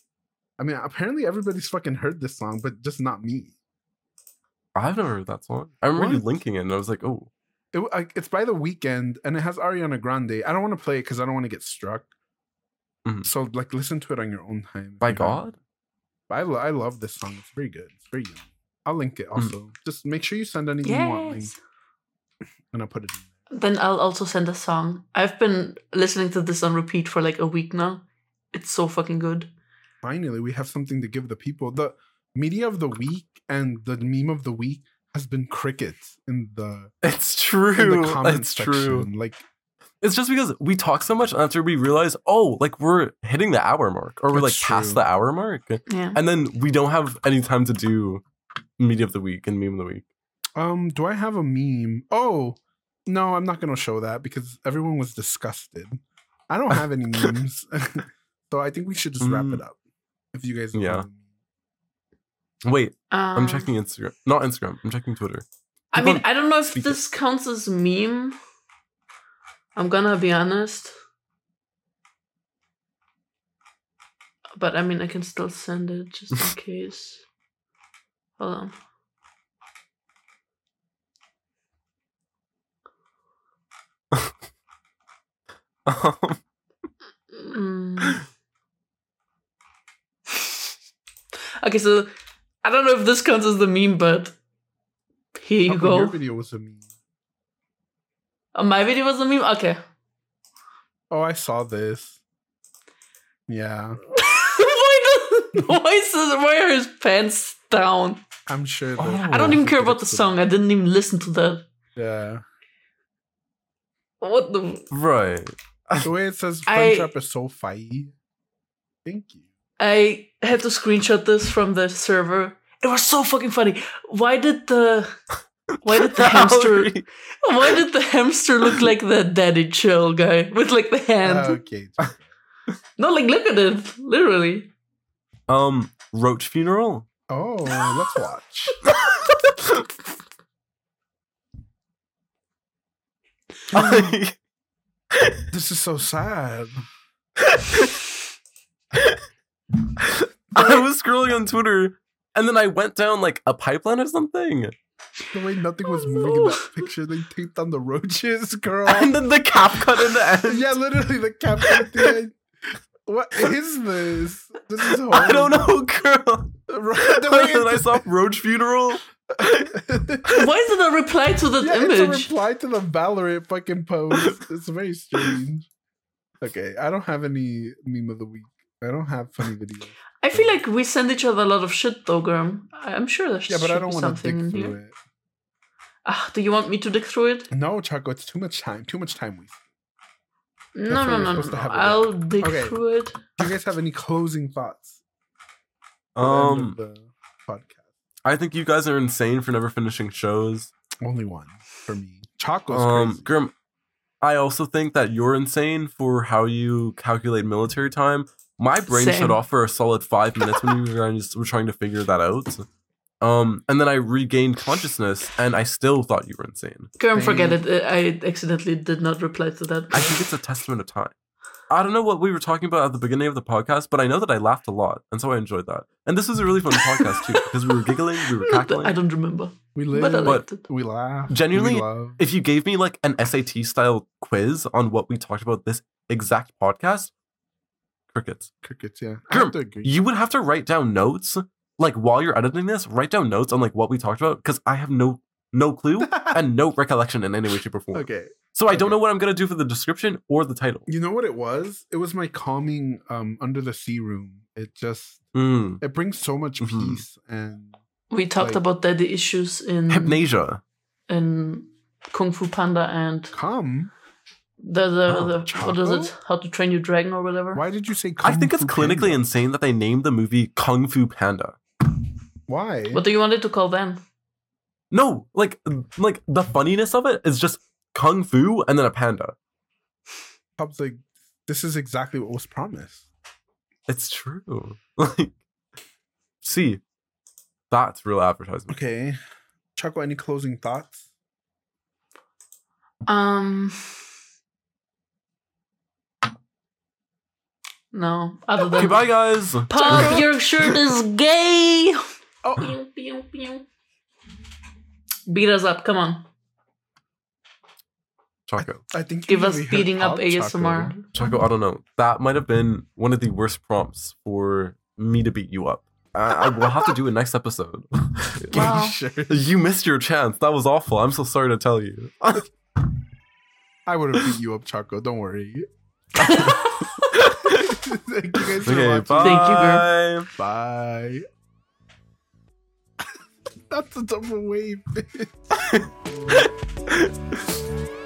I mean, apparently everybody's fucking heard this song, but just not me. I've never heard that song. I remember you linking it, and I was like, oh, It, it's by the Weeknd, and it has Ariana Grande. I don't want to play it because I don't want to get struck. Mhm. So like, listen to it on your own time. by. God. I, lo- I love this song. It's very good. It's very young. I'll link it Mm. also. Just make sure you send anything you want linked, Yes. and I'll put it in. Then I'll also send a song. I've been listening to this on repeat for like a week now. It's so fucking good. Finally, we have something to give the people. The media of the week and the meme of the week has been crickets in the It's in true. the comment It's section. true. Like It's just because we talk so much after we realize, oh, like we're hitting the hour mark, or we're like That's past the hour mark, Yeah. and then we don't have any time to do media of the week and meme of the week. Um, do I have a meme? Oh, no, I'm not gonna show that because everyone was disgusted. I don't have any memes. so I think we should just wrap it Mm. up. If you guys don't Yeah. have a meme. Wait, I'm Um, checking Instagram. Not Instagram. I'm checking Twitter. I mean, on- I don't know if speak this counts as meme. I'm gonna be honest. But I mean, I can still send it just in case. Hold on. Mm. okay, so I don't know if this counts as the meme, but here you Oh, go. Your video was a meme. Uh, my video was a meme. Okay. Oh, I saw this. Yeah, why, does, why, is this, why are his pants down? I'm sure. Oh. I don't even care about the to song. I didn't even listen to that. Yeah, What the? right. the way it says I- Fun Trap is so fighty. Thank you. I had to screenshot this from the server. It was so fucking funny. Why did the why did the hamster why did the hamster look like the daddy chill guy with like the hand? okay. no, like look at it, literally. Um, Roach funeral. Oh, let's watch. Um, this is so sad. I was scrolling on Twitter, and then I went down like a pipeline or something, The way nothing oh, was Oh, moving in that picture, they taped on the roaches, girl. and then the CapCut in the end. yeah, literally the cap at the end. What is this? This is horrible. I don't know, girl. Right, the way and then I saw Roach funeral. Why is it a reply to that Yeah, it's a image? reply to the Valorant fucking post. It's very strange. Okay, I don't have any meme of the week. I don't have funny videos. I feel like we send each other a lot of shit, though, Girm. I- I'm sure there's Yeah, but I don't want to something dig in through here. it. Ah, do you want me to dig through it? No, Chaco, it's too much time. Too much time waste. No, what no, we're no, supposed to no. have a I'll dig Okay. through it. Do you guys have any closing thoughts? for the end Um, the podcast. I think you guys are insane for never finishing shows. Only one for me. Chaco's Um, crazy. Girm, I also think that you're insane for how you calculate military time. My brain Same. shut off for a solid five minutes when we were, just, were trying to figure that out. Um, and then I regained consciousness, and I still thought you were insane. Girm, forget it. I accidentally did not reply to that. I think it's a testament of time. I don't know what we were talking about at the beginning of the podcast, but I know that I laughed a lot, and so I enjoyed that. And this was a really fun podcast too, because we were giggling, we were cackling. I don't remember. We But I live. liked it. We laughed. Genuinely, we love. if you gave me like an SAT style quiz on what we talked about this exact podcast, crickets. crickets. Yeah, I have Girm, to agree. you would have to write down notes, like while you're editing this, write down notes on like what we talked about, because I have no no clue and no recollection in any way, shape, or form. okay. So I don't know what I'm gonna do for the description or the title. You know what it was? It was my calming um under the sea room. It just Mm. it brings so much Mhm. peace and We talked Like- about daddy issues in Hypnasia. in Kung Fu Panda and Come. the the, Oh, the what is Choco? it? How to Train Your Dragon or whatever. Why did you say? I Kung think it's Fu clinically Panda? insane that they named the movie Kung Fu Panda. Why? What do you want it to call then? No, like like the funniness of it is just kung fu and then a panda. I was like, this is exactly what was promised. It's true. Like, see, that's real advertisement. Okay, Choco. Any closing thoughts? Um. No, other Okay, than bye guys. Pob, your shirt is gay. Oh. Pew, pew, pew. Beat us up, come on. Choco, I think Give you us beating up Choco. ASMR. Choco. I don't know. That might have been one of the worst prompts for me to beat you up. I, I will have to do it next episode. Wow. You missed your chance. That was awful. I'm so sorry to tell you. I would have beat you up, Choco. Don't worry. Thank you guys for watching. bye. Thank you, girl. Bye. That's a double wave.